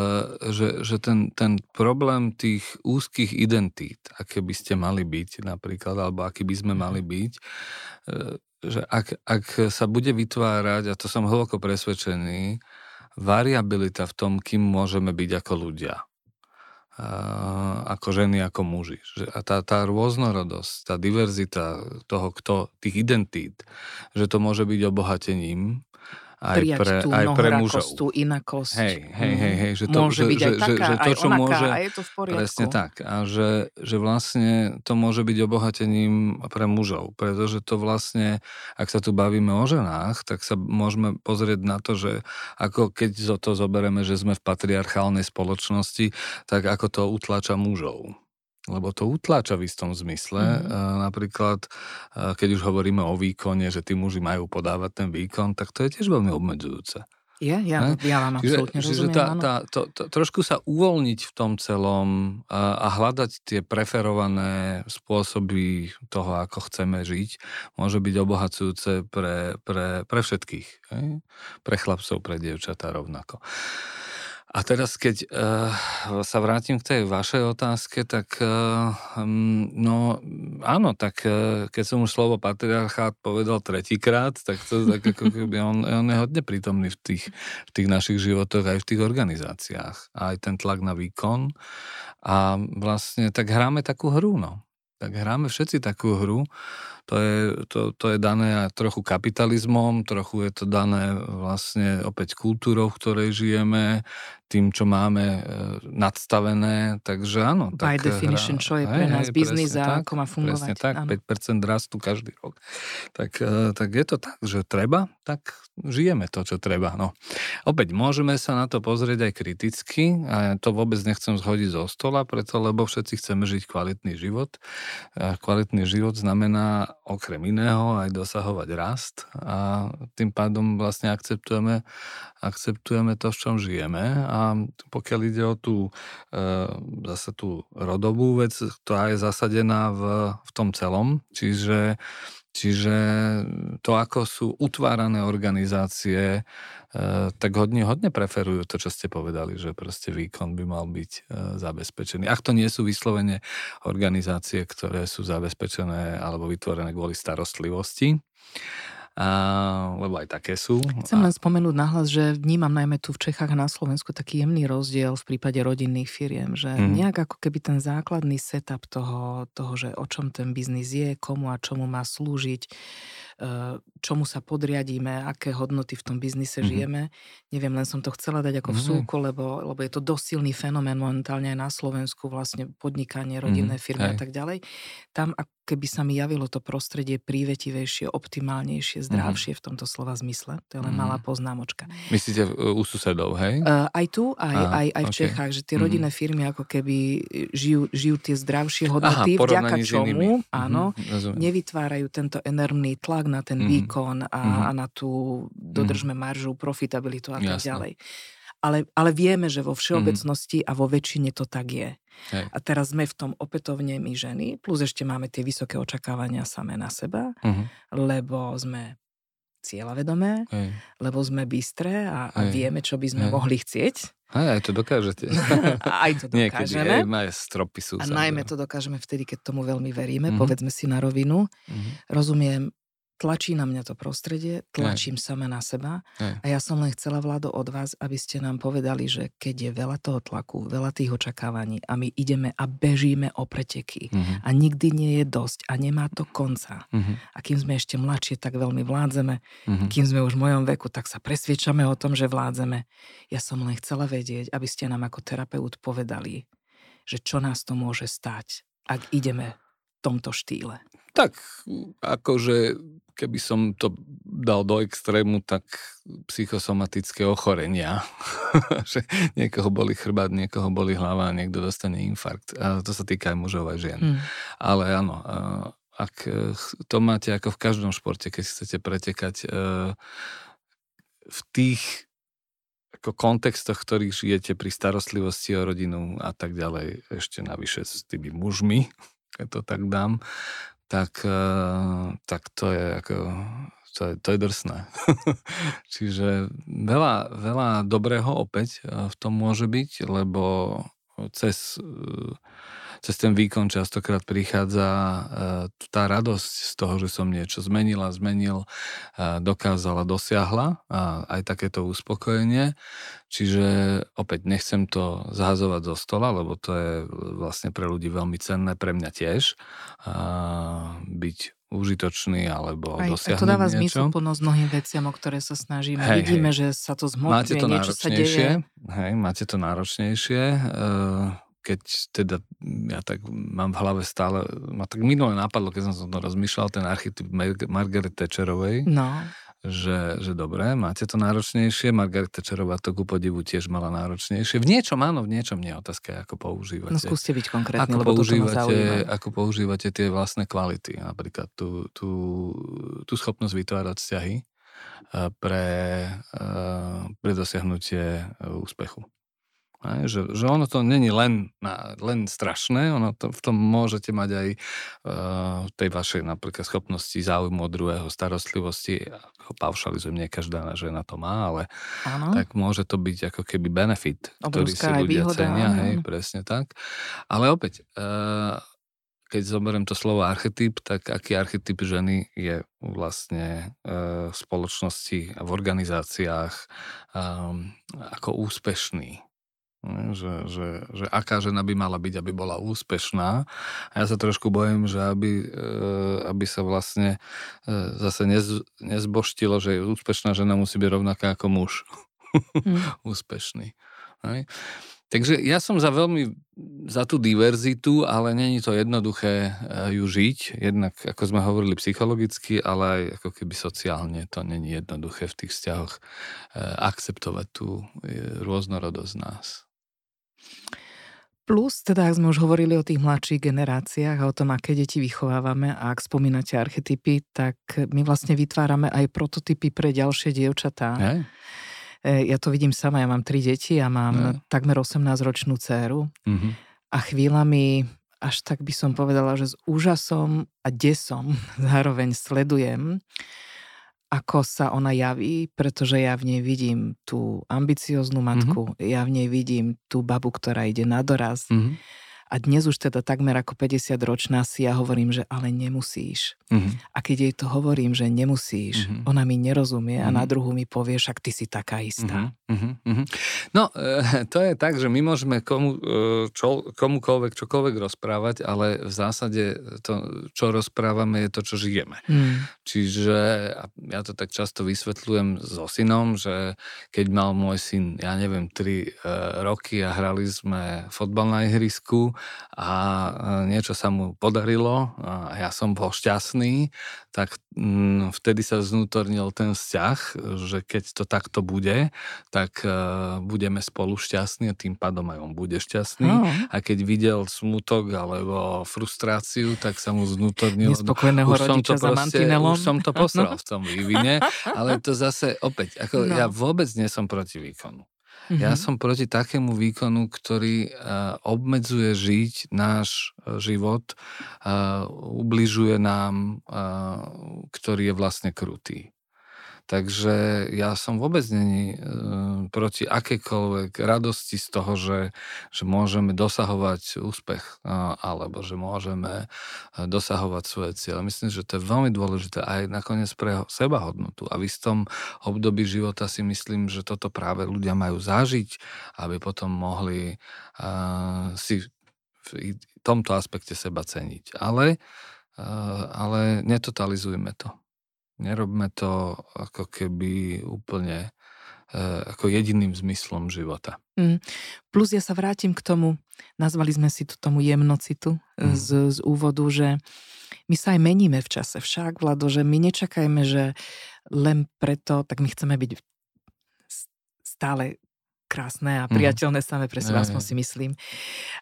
že, že ten, ten problém tých úzkých identít, aké by ste mali byť napríklad, alebo aký by sme mali mhm. byť, e, že ak, ak sa bude vytvárať, a to som hlboko presvedčený, variabilita v tom, kým môžeme byť ako ľudia ako ženy, ako muži. A tá, tá rôznorodosť, tá diverzita toho, kto, tých identít, že to môže byť obohatením aj pre, tú aj pre mužov. tú inakosť. Hej, hej, hej, hej že to, môže že, byť že, aj taká, že, že to, čo onaká, môže, a je to v poriadku. Presne tak. A že, že vlastne to môže byť obohatením pre mužov, pretože to vlastne, ak sa tu bavíme o ženách, tak sa môžeme pozrieť na to, že ako keď to zoberieme, že sme v patriarchálnej spoločnosti, tak ako to utláča mužov lebo to utláča v istom zmysle. Mm-hmm. Napríklad, keď už hovoríme o výkone, že tí muži majú podávať ten výkon, tak to je tiež veľmi obmedzujúce. Je, ja, ja vám absolútne čiže, rozumiem. tá, tá, to, to, trošku sa uvoľniť v tom celom a, a hľadať tie preferované spôsoby toho, ako chceme žiť, môže byť obohacujúce pre, pre, pre všetkých. Hej? Pre chlapcov, pre dievčatá rovnako. A teraz, keď uh, sa vrátim k tej vašej otázke, tak uh, no áno, tak uh, keď som už slovo patriarchát povedal tretíkrát, tak to tak ako keby on, on je hodne prítomný v tých, v tých našich životoch aj v tých organizáciách. Aj ten tlak na výkon. A vlastne tak hráme takú hru, no. Tak hráme všetci takú hru. To je, to, to je dané trochu kapitalizmom, trochu je to dané vlastne opäť kultúrou, v ktorej žijeme, tým, čo máme e, nadstavené, takže áno. By tak definition, hra, čo je pre nás biznis a ako má fungovať. Presne tak, áno. 5% rastu každý rok. Tak, e, tak je to tak, že treba, tak žijeme to, čo treba. No. Opäť, môžeme sa na to pozrieť aj kriticky, a to vôbec nechcem zhodiť zo stola, preto lebo všetci chceme žiť kvalitný život. Kvalitný život znamená okrem iného aj dosahovať rast a tým pádom vlastne akceptujeme, akceptujeme to, v čom žijeme a a pokiaľ ide o tú, e, zase tú rodovú vec, ktorá je zasadená v, v tom celom, čiže Čiže to, ako sú utvárané organizácie, e, tak hodne, hodne preferujú to, čo ste povedali, že proste výkon by mal byť e, zabezpečený. Ak to nie sú vyslovene organizácie, ktoré sú zabezpečené alebo vytvorené kvôli starostlivosti, a, lebo aj také sú. Chcem len spomenúť nahlas, že vnímam najmä tu v Čechách a na Slovensku taký jemný rozdiel v prípade rodinných firiem, že mm. nejak ako keby ten základný setup toho, toho, že o čom ten biznis je, komu a čomu má slúžiť, čomu sa podriadíme, aké hodnoty v tom biznise mm-hmm. žijeme. Neviem, len som to chcela dať ako mm-hmm. vsúko, lebo, lebo je to dosilný fenomén momentálne aj na Slovensku, vlastne podnikanie, rodinné mm-hmm. firmy Hej. a tak ďalej. Tam keby sa mi javilo to prostredie prívetivejšie, optimálnejšie, mhm. zdravšie mm-hmm. v tomto slova zmysle. To je len mm-hmm. malá poznámočka. Myslíte u susedov, hej? Uh, aj tu, aj, Aha, aj, aj v okay. Čechách, že tie mm-hmm. rodinné firmy ako keby žijú, žijú tie zdravšie hodnoty, Aha, vďaka čomu, áno, mm-hmm, nevytvárajú tento enormný tlak na ten mm-hmm. výkon a, mm-hmm. a na tú dodržme mm-hmm. maržu, profitabilitu a tak ďalej. ale, ale vieme, že vo všeobecnosti mm-hmm. a vo väčšine to tak je. Hej. A teraz sme v tom opätovne my ženy, plus ešte máme tie vysoké očakávania samé na seba, mm-hmm. lebo sme cieľavedomé, Hej. lebo sme bystré a, a vieme, čo by sme Hej. mohli chcieť. Aj, aj to dokážete. aj to dokážeme. Niekedy, aj stropy sú. A najmä to dokážeme vtedy, keď tomu veľmi veríme, mm-hmm. povedzme si na rovinu. Mm-hmm. Rozumiem, tlačí na mňa to prostredie, tlačím Aj. sama na seba Aj. a ja som len chcela, Vlado, od vás, aby ste nám povedali, že keď je veľa toho tlaku, veľa tých očakávaní a my ideme a bežíme o preteky uh-huh. a nikdy nie je dosť a nemá to konca. Uh-huh. A kým sme ešte mladšie, tak veľmi vládzeme. Uh-huh. Kým sme už v mojom veku, tak sa presviečame o tom, že vládzeme. Ja som len chcela vedieť, aby ste nám ako terapeut povedali, že čo nás to môže stať, ak ideme tomto štýle. Tak, akože keby som to dal do extrému, tak psychosomatické ochorenia. že niekoho boli chrbát, niekoho boli hlava a niekto dostane infarkt. A to sa týka aj mužov a žien. Hmm. Ale áno, ak e, to máte ako v každom športe, keď chcete pretekať e, v tých ako kontextoch, ktorých žijete pri starostlivosti o rodinu a tak ďalej, ešte navyše s tými mužmi, keď to tak dám, tak, eh, tak to je ako to je, to je drsné. Čiže veľa, veľa dobrého opäť eh, v tom môže byť, lebo cez eh, cez ten výkon častokrát prichádza e, tá radosť z toho, že som niečo zmenila, zmenil, e, dokázala, dosiahla a aj takéto uspokojenie. Čiže opäť nechcem to zhazovať zo stola, lebo to je vlastne pre ľudí veľmi cenné, pre mňa tiež, byť užitočný alebo Aj, dosiahnuť to dáva zmysel plnosť mnohým veciam, o ktoré sa snažíme. Hej, Vidíme, hej. že sa to máte to niečo sa deje. Hej, máte to náročnejšie. Uh, keď teda ja tak mám v hlave stále, ma tak minule napadlo, keď som to rozmýšľal, ten archetyp Margaret Thatcherovej, no. že, že dobre, máte to náročnejšie, Margaret Thatcherová to ku podivu tiež mala náročnejšie. V niečom áno, v niečom nie. Otázka je, ako používate. No skúste byť konkrétne, ako lebo používate, ako používate tie vlastné kvality, napríklad tú, tú, tú schopnosť vytvárať vzťahy eh, pre, eh, pre dosiahnutie eh, úspechu. Aj, že, že ono to není len, na, len strašné, ono to, v tom môžete mať aj uh, tej vašej napríklad schopnosti záujmu od druhého, starostlivosti, ako paušalizujem, nie každá žena to má, ale ano. tak môže to byť ako keby benefit, Obrovská ktorý si ľudia výhoda, cenia, hej, presne tak. Ale opäť, uh, keď zoberiem to slovo archetyp, tak aký archetyp ženy je vlastne uh, v spoločnosti a v organizáciách um, ako úspešný že, že, že aká žena by mala byť, aby bola úspešná. A ja sa trošku bojím, že aby, e, aby sa vlastne e, zase nez, nezboštilo, že úspešná žena musí byť rovnaká ako muž. Mm. Úspešný. Hej. Takže ja som za veľmi za tú diverzitu, ale není to jednoduché e, ju žiť. Jednak, ako sme hovorili, psychologicky, ale aj ako keby sociálne to není jednoduché v tých vzťahoch akceptovať tú rôznorodosť nás. Plus, teda ak sme už hovorili o tých mladších generáciách a o tom, aké deti vychovávame a ak spomínate archetypy, tak my vlastne vytvárame aj prototypy pre ďalšie dievčatá. Hej. E, ja to vidím sama, ja mám tri deti a mám Hej. takmer 18-ročnú dceru mm-hmm. a chvíľami až tak by som povedala, že s úžasom a desom zároveň sledujem, ako sa ona javí, pretože ja v nej vidím tú ambicioznú matku, mm-hmm. ja v nej vidím tú babu, ktorá ide na doraz. Mm-hmm. A dnes už teda takmer ako 50 ročná si ja hovorím, že ale nemusíš. Mm-hmm. A keď jej to hovorím, že nemusíš, mm-hmm. ona mi nerozumie mm-hmm. a na mhm. druhú mi povie, však ty si taká istá. Mm-hmm. Mm-hmm. No, e, to je tak, že my môžeme komu, e, čo, komukoľvek čokoľvek rozprávať, ale v zásade to, čo rozprávame, je to, čo žijeme. Mm. Čiže ja to tak často vysvetľujem so synom, že keď mal môj syn, ja neviem, 3 e, roky a hrali sme fotbal na ihrisku, a niečo sa mu podarilo a ja som bol šťastný, tak mm, vtedy sa znútornil ten vzťah, že keď to takto bude, tak uh, budeme spolu šťastní a tým pádom aj on bude šťastný. No. A keď videl smutok alebo frustráciu, tak sa mu znútornil. Nespokojného už som to proste, Už som to posral v tom vývine, ale to zase opäť, ako no. ja vôbec nie som proti výkonu. Mm-hmm. Ja som proti takému výkonu, ktorý uh, obmedzuje žiť náš uh, život, uh, ubližuje nám, uh, ktorý je vlastne krutý. Takže ja som vôbec není e, proti akékoľvek radosti z toho, že, že môžeme dosahovať úspech alebo že môžeme e, dosahovať svoje cieľe. Myslím, že to je veľmi dôležité aj nakoniec pre seba hodnotu. A v istom období života si myslím, že toto práve ľudia majú zažiť, aby potom mohli uh, si v tomto aspekte seba ceniť. Ale, uh, ale netotalizujme to. Nerobme to ako keby úplne e, ako jediným zmyslom života. Mm. Plus ja sa vrátim k tomu, nazvali sme si tu tomu jemnocitu mm. z, z úvodu, že my sa aj meníme v čase. Však, Vlado, že my nečakajme, že len preto, tak my chceme byť stále krásne a mhm. priateľné mm. samé pre seba, aspoň si myslím.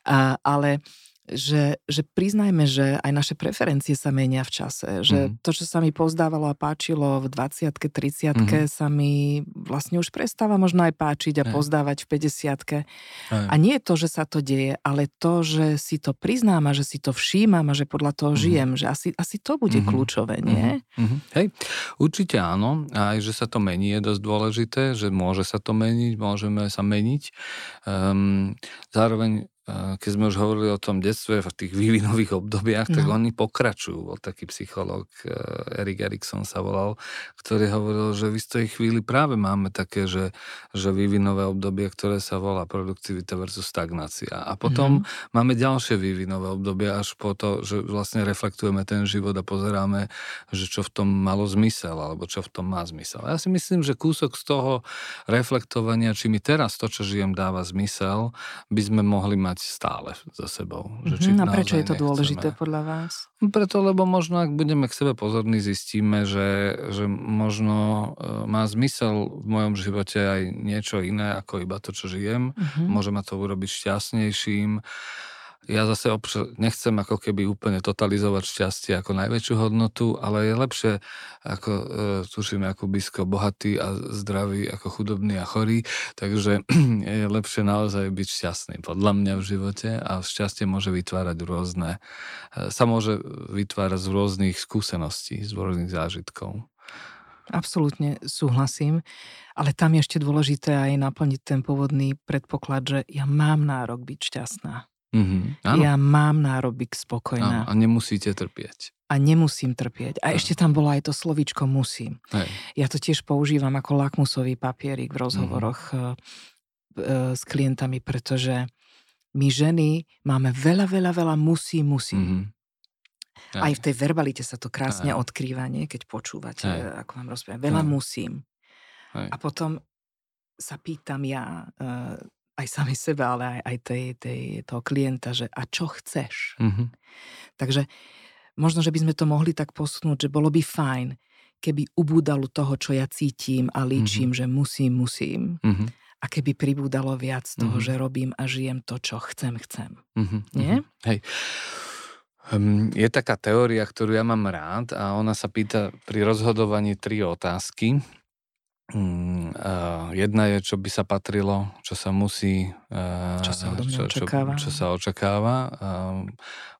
A, ale že, že priznajme, že aj naše preferencie sa menia v čase. Že mm. to, čo sa mi pozdávalo a páčilo v 20 30 mm. sa mi vlastne už prestáva možno aj páčiť a aj. pozdávať v 50 A nie je to, že sa to deje, ale to, že si to priznám a že si to všímam a že podľa toho mm. žijem, že asi, asi to bude mm. kľúčové, nie? Mm. Hej, určite áno. Aj, že sa to mení je dosť dôležité, že môže sa to meniť, môžeme sa meniť. Um, zároveň keď sme už hovorili o tom detstve v tých vývinových obdobiach, tak no. oni pokračujú. Bol taký psychológ, Erik Erikson sa volal, ktorý hovoril, že v istej chvíli práve máme také, že, že vývinové obdobie, ktoré sa volá produktivita versus stagnácia. A potom mm. máme ďalšie vývinové obdobie až po to, že vlastne reflektujeme ten život a pozeráme, že čo v tom malo zmysel, alebo čo v tom má zmysel. A ja si myslím, že kúsok z toho reflektovania, či mi teraz to, čo žijem, dáva zmysel, by sme mohli mať mať stále za sebou. Že či mm-hmm. a prečo je to nechceme. dôležité podľa vás? Preto, lebo možno, ak budeme k sebe pozorní, zistíme, že, že možno e, má zmysel v mojom živote aj niečo iné, ako iba to, čo žijem. Mm-hmm. Môže ma to urobiť šťastnejším ja zase obč- nechcem ako keby úplne totalizovať šťastie ako najväčšiu hodnotu, ale je lepšie ako, e, tuším, ako blízko bohatý a zdravý ako chudobný a chorý, takže je lepšie naozaj byť šťastný podľa mňa v živote a šťastie môže vytvárať rôzne, e, sa môže vytvárať z rôznych skúseností, z rôznych zážitkov. Absolútne súhlasím, ale tam je ešte dôležité aj naplniť ten pôvodný predpoklad, že ja mám nárok byť šťastná. Mm-hmm, Ja mám nárobik spokojná. Áno, a nemusíte trpieť. A nemusím trpieť. A áno. ešte tam bolo aj to slovíčko musím. Hej. Ja to tiež používam ako lakmusový papierik v rozhovoroch mm-hmm. s klientami, pretože my ženy máme veľa, veľa, veľa musí, musím. Mm-hmm. Aj v tej verbalite sa to krásne Aj. odkrýva, nie? keď počúvate, Aj. ako vám rozprávam. Veľa Aj. musím. Aj. A potom sa pýtam ja, aj sami seba, ale aj, aj tej, tej, toho klienta, že a čo chceš? Mm-hmm. Takže možno, že by sme to mohli tak posunúť, že bolo by fajn, keby ubúdalo toho, čo ja cítim a líčim, mm-hmm. že musím, musím. Mm-hmm. A keby pribúdalo viac toho, mm-hmm. že robím a žijem to, čo chcem, chcem. Mm-hmm. Nie? Hej. Um, je taká teória, ktorú ja mám rád a ona sa pýta pri rozhodovaní tri otázky. Mm, uh, jedna je, čo by sa patrilo, čo sa musí... Uh, čo sa čo, očakáva. Čo, čo sa očakáva. Uh,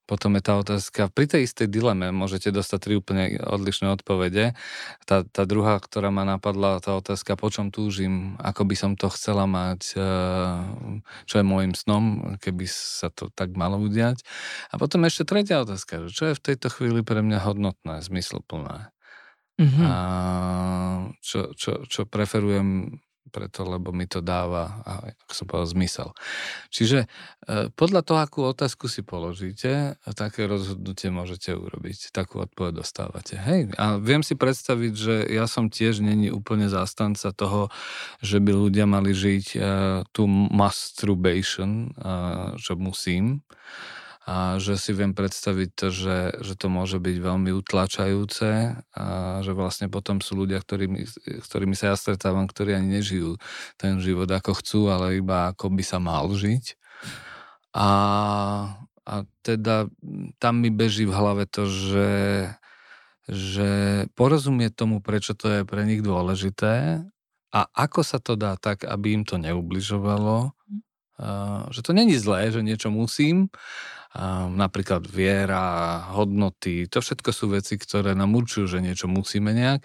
potom je tá otázka, pri tej istej dileme môžete dostať tri úplne odlišné odpovede. Tá, tá druhá, ktorá ma napadla, tá otázka, po čom túžim, ako by som to chcela mať, čo je môjim snom, keby sa to tak malo udiať. A potom ešte tretia otázka, čo je v tejto chvíli pre mňa hodnotné, zmysluplné. Mm-hmm. A čo, čo, čo preferujem preto, lebo mi to dáva, ako som povedal, zmysel. Čiže e, podľa toho, akú otázku si položíte, také rozhodnutie môžete urobiť. Takú odpoveď dostávate. Hej, a viem si predstaviť, že ja som tiež není úplne zástanca toho, že by ľudia mali žiť uh, tú masturbation, uh, čo musím a že si viem predstaviť to, že, že to môže byť veľmi utlačajúce a že vlastne potom sú ľudia, ktorými, ktorými sa ja stretávam, ktorí ani nežijú ten život ako chcú, ale iba ako by sa mal žiť. A, a teda tam mi beží v hlave to, že, že porozumieť tomu, prečo to je pre nich dôležité A ako sa to dá tak, aby im to neubližovalo, že to není zlé, že niečo musím, napríklad viera, hodnoty, to všetko sú veci, ktoré nám určujú, že niečo musíme nejak.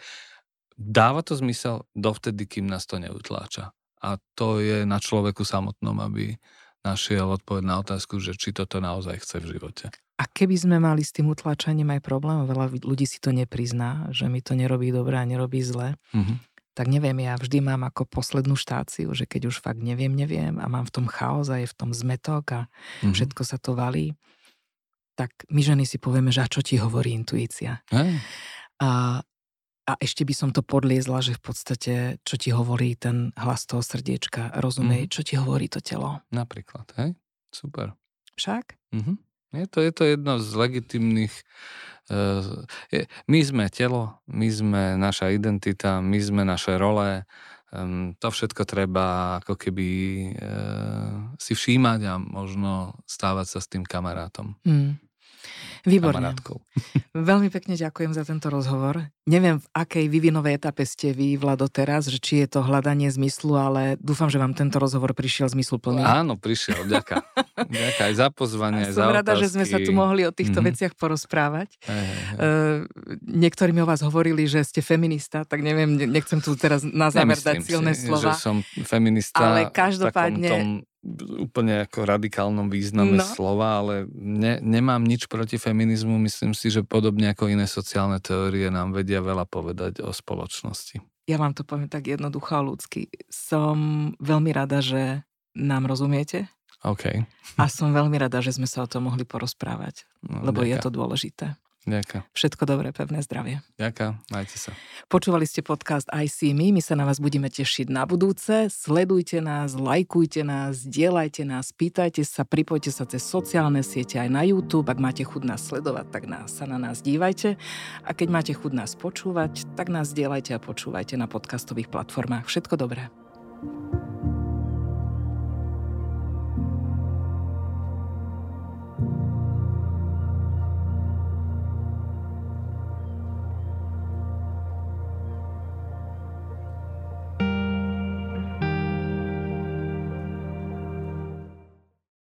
Dáva to zmysel dovtedy, kým nás to neutláča. A to je na človeku samotnom, aby našiel odpoveď na otázku, že či toto naozaj chce v živote. A keby sme mali s tým utláčaním aj problém, veľa ľudí si to neprizná, že mi to nerobí dobre a nerobí zle, mm-hmm tak neviem, ja vždy mám ako poslednú štáciu, že keď už fakt neviem, neviem a mám v tom chaos a je v tom zmetok a mm-hmm. všetko sa to valí, tak my ženy si povieme, že a čo ti hovorí intuícia. Hey. A, a ešte by som to podliezla, že v podstate, čo ti hovorí ten hlas toho srdiečka, rozumej, mm-hmm. čo ti hovorí to telo. Napríklad, hej? Super. Však? Mm-hmm. Je to, je to jedno z legitimných Eh, my sme telo, my sme naša identita, my sme naše role, to všetko treba ako keby eh, si všímať a možno stávať sa s tým kamarátom. Mm. Výborne. Veľmi pekne ďakujem za tento rozhovor. Neviem, v akej vyvinovej etape ste vy, Vlado, teraz, že či je to hľadanie zmyslu, ale dúfam, že vám tento rozhovor prišiel zmysluplný. Áno, prišiel, ďaká. ďaká aj za pozvanie, aj za Som rada, že sme sa tu mohli o týchto mm-hmm. veciach porozprávať. Hey, hey, hey. Uh, niektorí mi o vás hovorili, že ste feminista, tak neviem, nechcem tu teraz na záver Nemyslím dať silné si, slova. že som feminista ale každopádne... tom úplne ako radikálnom význame no. slova, ale ne, nemám nič proti feminizmu. Myslím si, že podobne ako iné sociálne teórie nám vedia veľa povedať o spoločnosti. Ja vám to poviem tak jednoducho a ľudsky. Som veľmi rada, že nám rozumiete. OK. A som veľmi rada, že sme sa o tom mohli porozprávať, no, lebo ďaká. je to dôležité. Ďakujem. Všetko dobré, pevné zdravie. Ďakujem, majte sa. Počúvali ste podcast I See Me, my sa na vás budeme tešiť na budúce. Sledujte nás, lajkujte nás, dielajte nás, pýtajte sa, pripojte sa cez sociálne siete aj na YouTube. Ak máte chud nás sledovať, tak nás, sa na nás dívajte. A keď máte chud nás počúvať, tak nás dielajte a počúvajte na podcastových platformách. Všetko dobré.